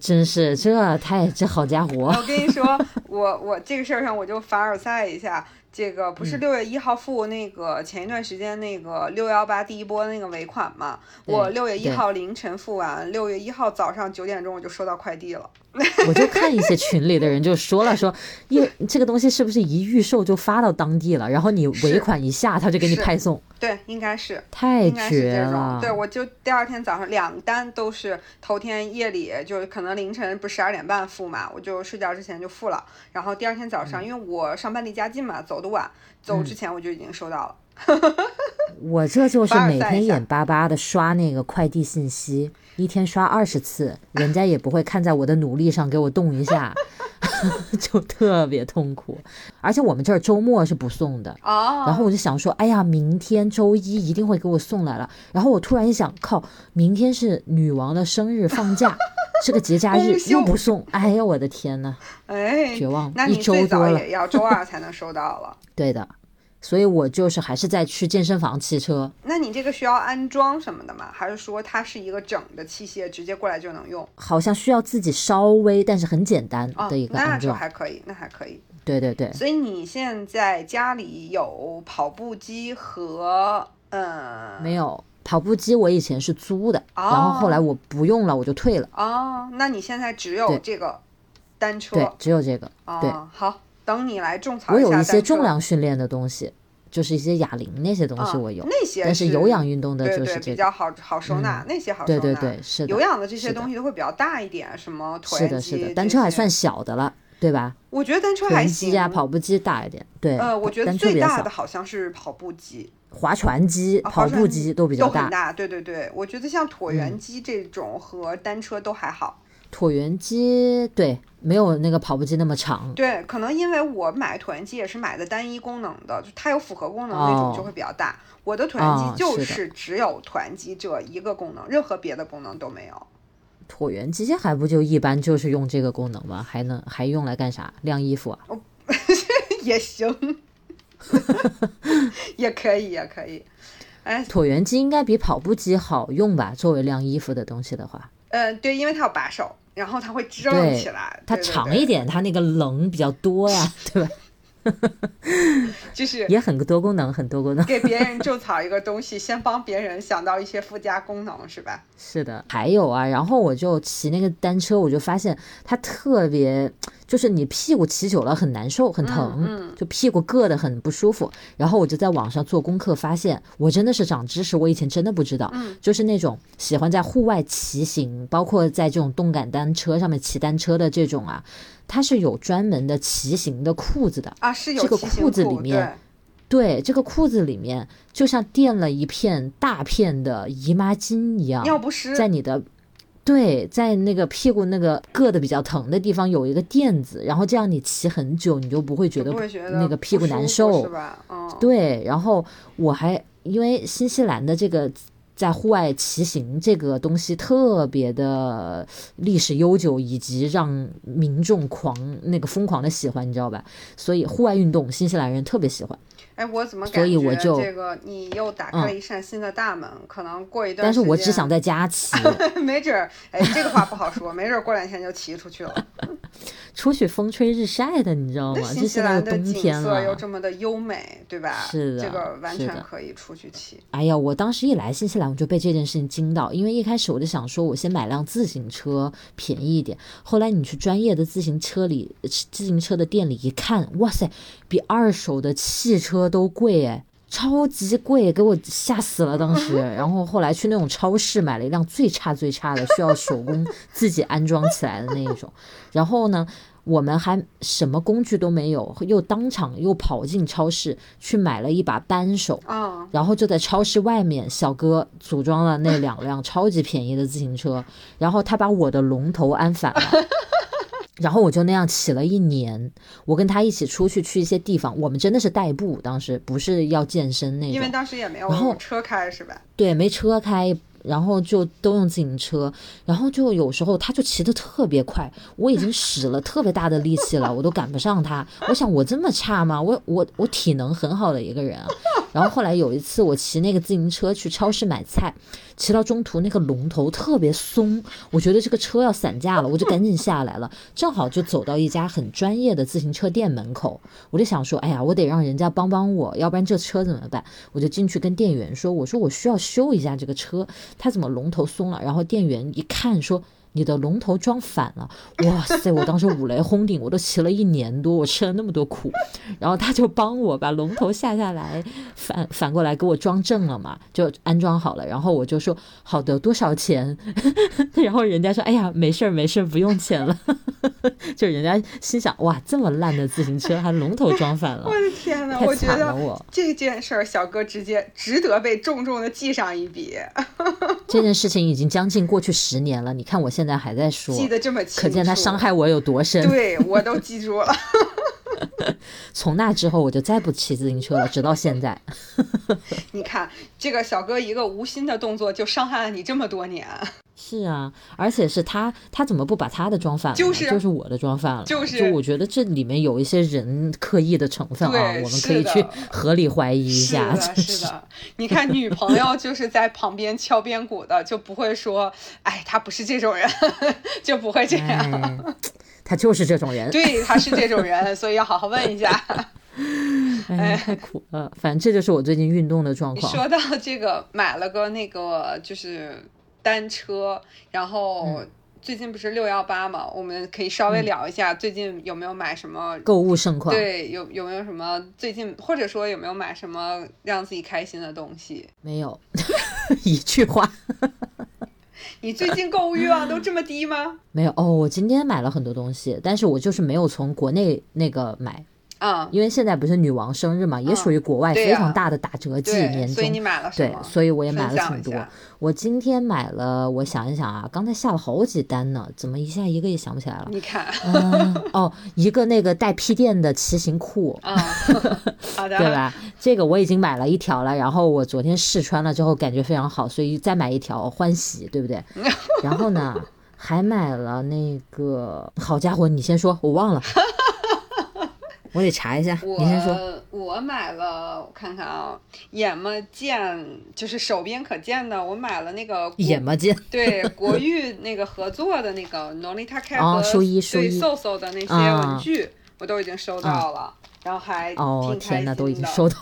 真是这太这好家伙！我跟你说，我我这个事儿上我就凡尔赛一下。这个不是六月一号付那个前一段时间那个六幺八第一波那个尾款嘛？我六月一号凌晨付完，六月一号早上九点钟我就收到快递了。我就看一些群里的人就说了，说因为这个东西是不是一预售就发到当地了，然后你尾款一下他就给你派送。对，应该是太绝了。对，我就第二天早上两单都是头天夜里，就可能凌晨不十二点半付嘛，我就睡觉之前就付了，然后第二天早上，因为我上班离家近嘛，走的晚，走之前我就已经收到了。我这就是每天眼巴巴的刷那个快递信息，一天刷二十次，人家也不会看在我的努力上给我动一下，就特别痛苦。而且我们这儿周末是不送的然后我就想说，哎呀，明天周一一定会给我送来了。然后我突然一想，靠，明天是女王的生日放假，是个节假日又不送，哎呀，我的天呐，哎，绝望，那一周多了，也要周二才能收到了。对的。所以我就是还是在去健身房骑车。那你这个需要安装什么的吗？还是说它是一个整的器械，直接过来就能用？好像需要自己稍微，但是很简单的一个安装。那还可以，那还可以。对对对。所以你现在家里有跑步机和嗯？没有跑步机，我以前是租的，然后后来我不用了，我就退了。哦，那你现在只有这个单车？对，只有这个。对，好。等你来种草。我有一些重量训练的东西，就是一些哑铃那些东西我有，那些但是有氧运动的就是比较好好收纳，那些好收纳。对对对，是的。有氧的这些东西都会比较大一点，什么椭圆机。是的，是的，单车还算小的了，对吧？我觉得单车还行。机啊，跑步机大一点。对。呃，我觉得最大的好像是跑步机。划船机、跑步机都比较大。大。对对对，我觉得像椭圆机这种和单车都还好。椭圆机对，没有那个跑步机那么长。对，可能因为我买椭圆机也是买的单一功能的，就它有复合功能那种就会比较大。我的椭圆机就是只有椭圆机这一个功能，任何别的功能都没有。椭圆机还不就一般，就是用这个功能吗？还能还用来干啥？晾衣服啊？也行，也可以，也可以。哎，椭圆机应该比跑步机好用吧？作为晾衣服的东西的话。嗯，对，因为它有把手。然后它会正起来，它长一点，它那个棱比较多呀，对吧？就是也很多功能，很多功能。给别人 种草一个东西，先帮别人想到一些附加功能，是吧？是的，还有啊，然后我就骑那个单车，我就发现它特别。就是你屁股骑久了很难受，很疼，就屁股硌得很不舒服。然后我就在网上做功课，发现我真的是长知识，我以前真的不知道。就是那种喜欢在户外骑行，包括在这种动感单车上面骑单车的这种啊，它是有专门的骑行的裤子的啊，是有这个裤子里面，对，这个裤子里面就像垫了一片大片的姨妈巾一样，尿不湿在你的。对，在那个屁股那个硌的比较疼的地方有一个垫子，然后这样你骑很久，你就不会觉得那个屁股难受，是吧？哦，对。然后我还因为新西兰的这个在户外骑行这个东西特别的历史悠久，以及让民众狂那个疯狂的喜欢，你知道吧？所以户外运动新西兰人特别喜欢。哎，我怎么感觉这个你又打开了一扇新的大门？可能过一段，但是我只想在家骑，没准儿，哎，这个话不好说，没准儿过两天就骑出去了。出去风吹日晒的，你知道吗？新西兰的冬天了，又这么的优美，对吧？是的，这个完全可以出去骑。哎呀，我当时一来新西兰，我就被这件事情惊到，因为一开始我就想说，我先买辆自行车便宜一点。后来你去专业的自行车里、自行车的店里一看，哇塞，比二手的汽车都贵哎！超级贵，给我吓死了当时。然后后来去那种超市买了一辆最差最差的，需要手工自己安装起来的那一种。然后呢，我们还什么工具都没有，又当场又跑进超市去买了一把扳手。然后就在超市外面，小哥组装了那两辆超级便宜的自行车，然后他把我的龙头安反了。然后我就那样骑了一年，我跟他一起出去去一些地方，我们真的是代步，当时不是要健身那种，因为当时也没有车开是吧？对，没车开。然后就都用自行车，然后就有时候他就骑得特别快，我已经使了特别大的力气了，我都赶不上他。我想我这么差吗？我我我体能很好的一个人。然后后来有一次我骑那个自行车去超市买菜，骑到中途那个龙头特别松，我觉得这个车要散架了，我就赶紧下来了。正好就走到一家很专业的自行车店门口，我就想说，哎呀，我得让人家帮帮我，要不然这车怎么办？我就进去跟店员说，我说我需要修一下这个车。他怎么龙头松了？然后店员一看说。你的龙头装反了，哇塞！我当时五雷轰顶，我都骑了一年多，我吃了那么多苦，然后他就帮我把龙头下下来，反反过来给我装正了嘛，就安装好了。然后我就说好的，多少钱？然后人家说哎呀，没事儿没事儿，不用钱了。就人家心想哇，这么烂的自行车还龙头装反了，我的天哪！我觉得这件事儿小哥直接值得被重重的记上一笔。这件事情已经将近过去十年了，你看我现。现在还在说，记得这么清楚，可见他伤害我有多深。对我都记住了。从那之后，我就再不骑自行车了，直到现在。你看，这个小哥一个无心的动作，就伤害了你这么多年。是啊，而且是他，他怎么不把他的装反了？就是就是我的装反了。就是，就我觉得这里面有一些人刻意的成分啊，我们可以去合理怀疑一下。是的，是的。你看，女朋友就是在旁边敲边鼓的，就不会说，哎，他不是这种人，就不会这样。他就是这种人。对，他是这种人，所以要好好问一下。哎，太苦了。反正这就是我最近运动的状况。说到这个，买了个那个，就是。单车，然后最近不是六幺八嘛，我们可以稍微聊一下最近有没有买什么购物盛况？对，有有没有什么最近，或者说有没有买什么让自己开心的东西？没有，一句话。你最近购物欲望都这么低吗？没有哦，我今天买了很多东西，但是我就是没有从国内那个买。嗯，因为现在不是女王生日嘛，也属于国外非常大的打折季，年终，所以你买了？对，所以我也买了挺多。我今天买了，我想一想啊，刚才下了好几单呢，怎么一下一个也想不起来了？你看，嗯哦，一个那个带屁垫的骑行裤，好的，对吧？这个我已经买了一条了，然后我昨天试穿了之后感觉非常好，所以再买一条欢喜，对不对？然后呢，还买了那个，好家伙，你先说，我忘了。我得查一下，你先说。我买了，我看看啊，眼么见，就是手边可见的。我买了那个眼么见，对，国誉那个合作的那个 Nolita K 和对 SOSO 的那些文具，我都已经收到了，然后还哦天呐，都已经收到。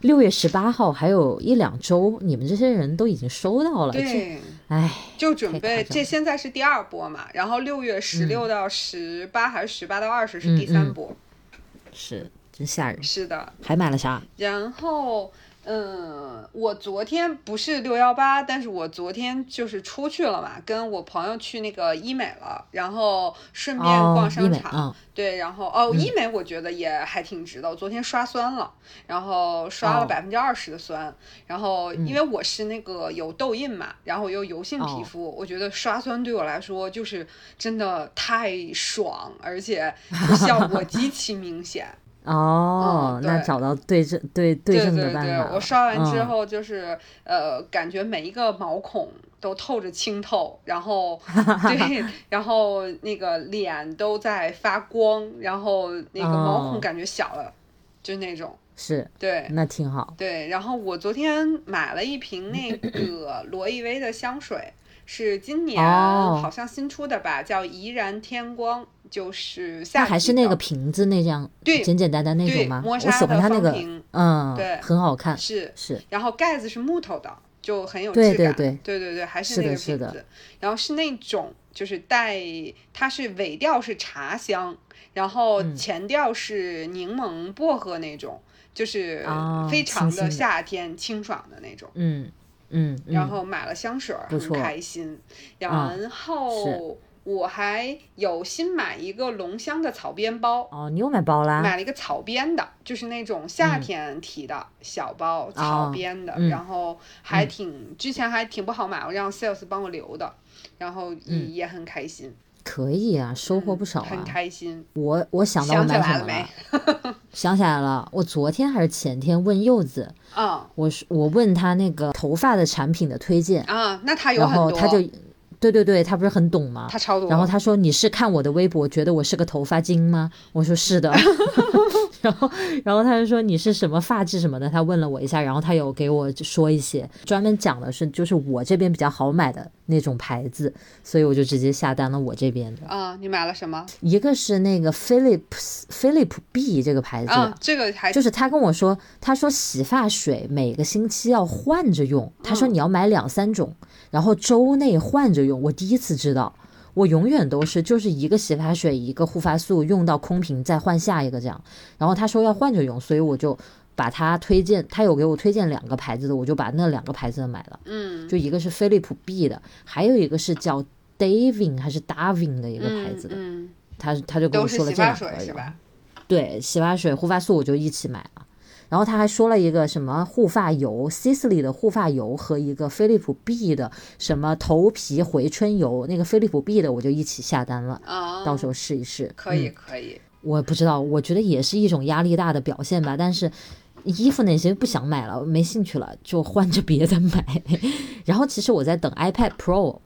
六月十八号还有一两周，你们这些人都已经收到了。对，哎，就准备这现在是第二波嘛，然后六月十六到十八还是十八到二十是第三波。是，真吓人。是的，还买了啥？然后。嗯，我昨天不是六幺八，但是我昨天就是出去了嘛，跟我朋友去那个医美了，然后顺便逛商场。对，然后哦，医美我觉得也还挺值的。我昨天刷酸了，然后刷了百分之二十的酸，然后因为我是那个有痘印嘛，然后又油性皮肤，我觉得刷酸对我来说就是真的太爽，而且效果 极其明显。哦，那找到对症对对症的办法。我刷完之后就是呃，感觉每一个毛孔都透着清透，然后 对，然后那个脸都在发光，然后那个毛孔感觉小了，就那种。是，对，那挺好。对，然后我昨天买了一瓶那个罗意威的香水。是今年好像新出的吧，叫怡然天光就是下还是那个瓶子那样，对，简简单单那种吗？我喜欢它那个，嗯，对，很好看，是是。然后盖子是木头的，就很有质感，对对对对对，还是那个瓶子。然后是那种，就是带，它是尾调是茶香，然后前调是柠檬薄荷那种，就是非常的夏天清爽的那种，嗯嗯。然后买了香水，很开心。然后。我还有新买一个龙香的草编包哦，你又买包啦？买了一个草编的，就是那种夏天提的小包，草编的，然后还挺之前还挺不好买，我让 sales 帮我留的，然后也也很开心。可以啊，收获不少啊，很开心。我我想到买什么了？想起来了，我昨天还是前天问柚子，啊，我是我问他那个头发的产品的推荐啊，那他有很多，他就。对对对，他不是很懂吗？他超懂。然后他说：“你是看我的微博觉得我是个头发精吗？”我说：“是的。” 然后，然后他就说：“你是什么发质什么的？”他问了我一下，然后他有给我说一些，专门讲的是就是我这边比较好买的那种牌子，所以我就直接下单了我这边的。啊，你买了什么？一个是那个 Philips Philip B 这个牌子，这个还就是他跟我说，他说洗发水每个星期要换着用，他说你要买两三种。然后周内换着用，我第一次知道，我永远都是就是一个洗发水一个护发素用到空瓶再换下一个这样。然后他说要换着用，所以我就把他推荐，他有给我推荐两个牌子的，我就把那两个牌子的买了。嗯，就一个是飞利浦 B 的，还有一个是叫 Davin 还是 Davin 的一个牌子的。嗯，他他就跟我说了这两个。对，洗发水、护发素我就一起买了。然后他还说了一个什么护发油，Sisley 的护发油和一个飞利浦 B 的什么头皮回春油，那个飞利浦 B 的我就一起下单了，到时候试一试。可以可以，我不知道，我觉得也是一种压力大的表现吧。但是衣服那些不想买了，没兴趣了，就换着别的买。然后其实我在等 iPad Pro，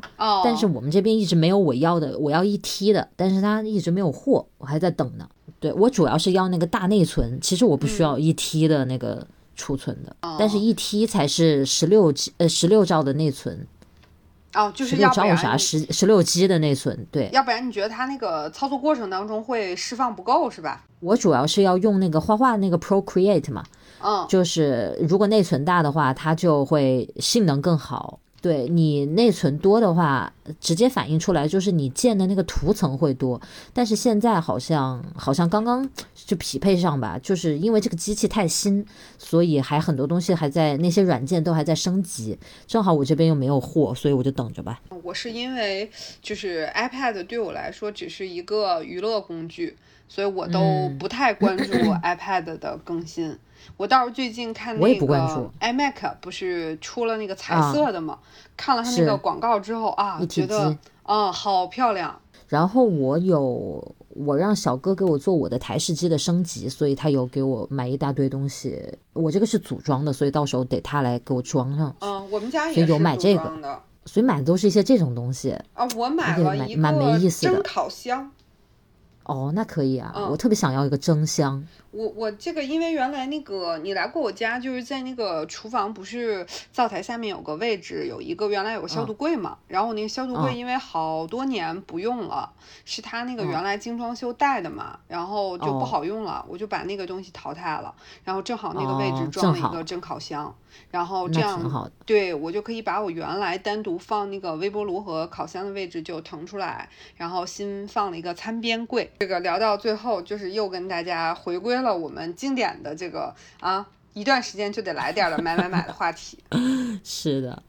但是我们这边一直没有我要的，我要一 T 的，但是它一直没有货，我还在等呢。对我主要是要那个大内存，其实我不需要一 T 的那个储存的，但是一 T 才是十六 G 呃十六兆的内存。哦，就是十六兆啥十十六 G 的内存，对。要不然你觉得它那个操作过程当中会释放不够是吧？我主要是要用那个画画那个 Procreate 嘛，嗯，就是如果内存大的话，它就会性能更好。对你内存多的话，直接反映出来就是你建的那个图层会多。但是现在好像好像刚刚就匹配上吧，就是因为这个机器太新，所以还很多东西还在那些软件都还在升级。正好我这边又没有货，所以我就等着吧。我是因为就是 iPad 对我来说只是一个娱乐工具，所以我都不太关注 iPad 的更新。我倒是最近看那个 iMac 不是出了那个彩色的嘛，看了他那个广告之后啊，觉得啊好漂亮。然后我有我让小哥给我做我的台式机的升级，所以他有给我买一大堆东西。我这个是组装的，所以到时候得他来给我装上。嗯，我们家也有买这个，所以买的都是一些这种东西啊。我买了一个蒸烤箱。哦，那可以啊，我特别想要一个蒸箱。我我这个，因为原来那个你来过我家，就是在那个厨房，不是灶台下面有个位置，有一个原来有个消毒柜嘛。然后我那个消毒柜因为好多年不用了，是他那个原来精装修带的嘛，然后就不好用了，我就把那个东西淘汰了。然后正好那个位置装了一个蒸烤箱，然后这样对我就可以把我原来单独放那个微波炉和烤箱的位置就腾出来，然后新放了一个餐边柜。这个聊到最后，就是又跟大家回归。了我们经典的这个啊，一段时间就得来点的买买买的话题。是的，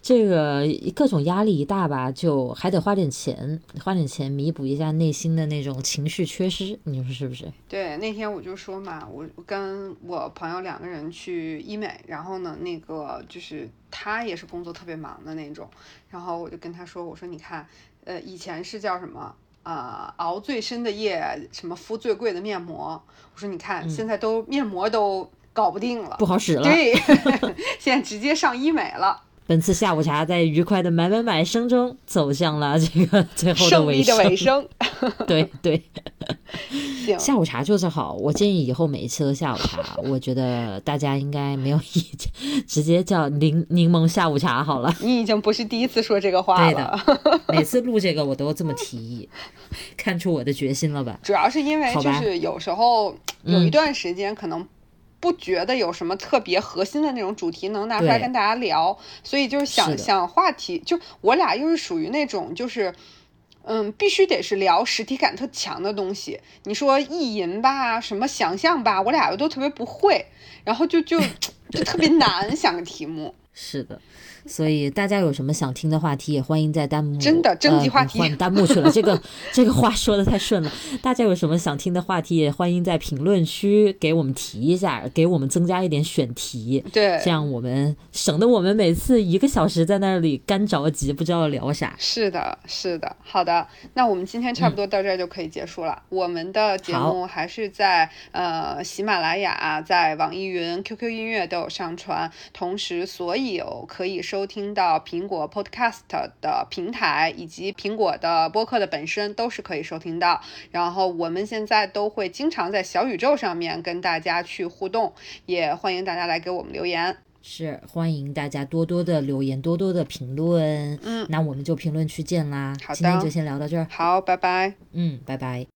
这个各种压力一大吧，就还得花点钱，花点钱弥补一下内心的那种情绪缺失，你说是不是？对，那天我就说嘛，我跟我朋友两个人去医美，然后呢，那个就是他也是工作特别忙的那种，然后我就跟他说，我说你看，呃，以前是叫什么？啊，熬最深的夜，什么敷最贵的面膜？我说你看，现在都面膜都搞不定了，不好使了。对，现在直接上医美了。本次下午茶在愉快的买买买声中走向了这个最后的尾声。的尾声。对对。行。下午茶就是好，我建议以后每一次都下午茶。我觉得大家应该没有意见，直接叫柠柠檬下午茶好了。你已经不是第一次说这个话了。对的。每次录这个我都这么提议，看出我的决心了吧？主要是因为就是有时候有一段时间可能。不觉得有什么特别核心的那种主题能拿出来跟大家聊，所以就是想想话题，就我俩又是属于那种就是，嗯，必须得是聊实体感特强的东西。你说意淫吧，什么想象吧，我俩又都特别不会，然后就就 就特别难想个题目。是的。所以大家有什么想听的话题，也欢迎在弹幕真的征集话题换弹幕去了。这个 这个话说的太顺了。大家有什么想听的话题，也欢迎在评论区给我们提一下，给我们增加一点选题。对，这样我们省得我们每次一个小时在那里干着急，不知道聊啥。是的，是的。好的，那我们今天差不多到这儿就可以结束了。我们的节目还是在呃喜马拉雅、在网易云、QQ 音乐都有上传，同时所有可以。收听到苹果 Podcast 的平台以及苹果的播客的本身都是可以收听到。然后我们现在都会经常在小宇宙上面跟大家去互动，也欢迎大家来给我们留言。是欢迎大家多多的留言，多多的评论。嗯，那我们就评论区见啦。好的，今天就先聊到这儿。好，拜拜。嗯，拜拜。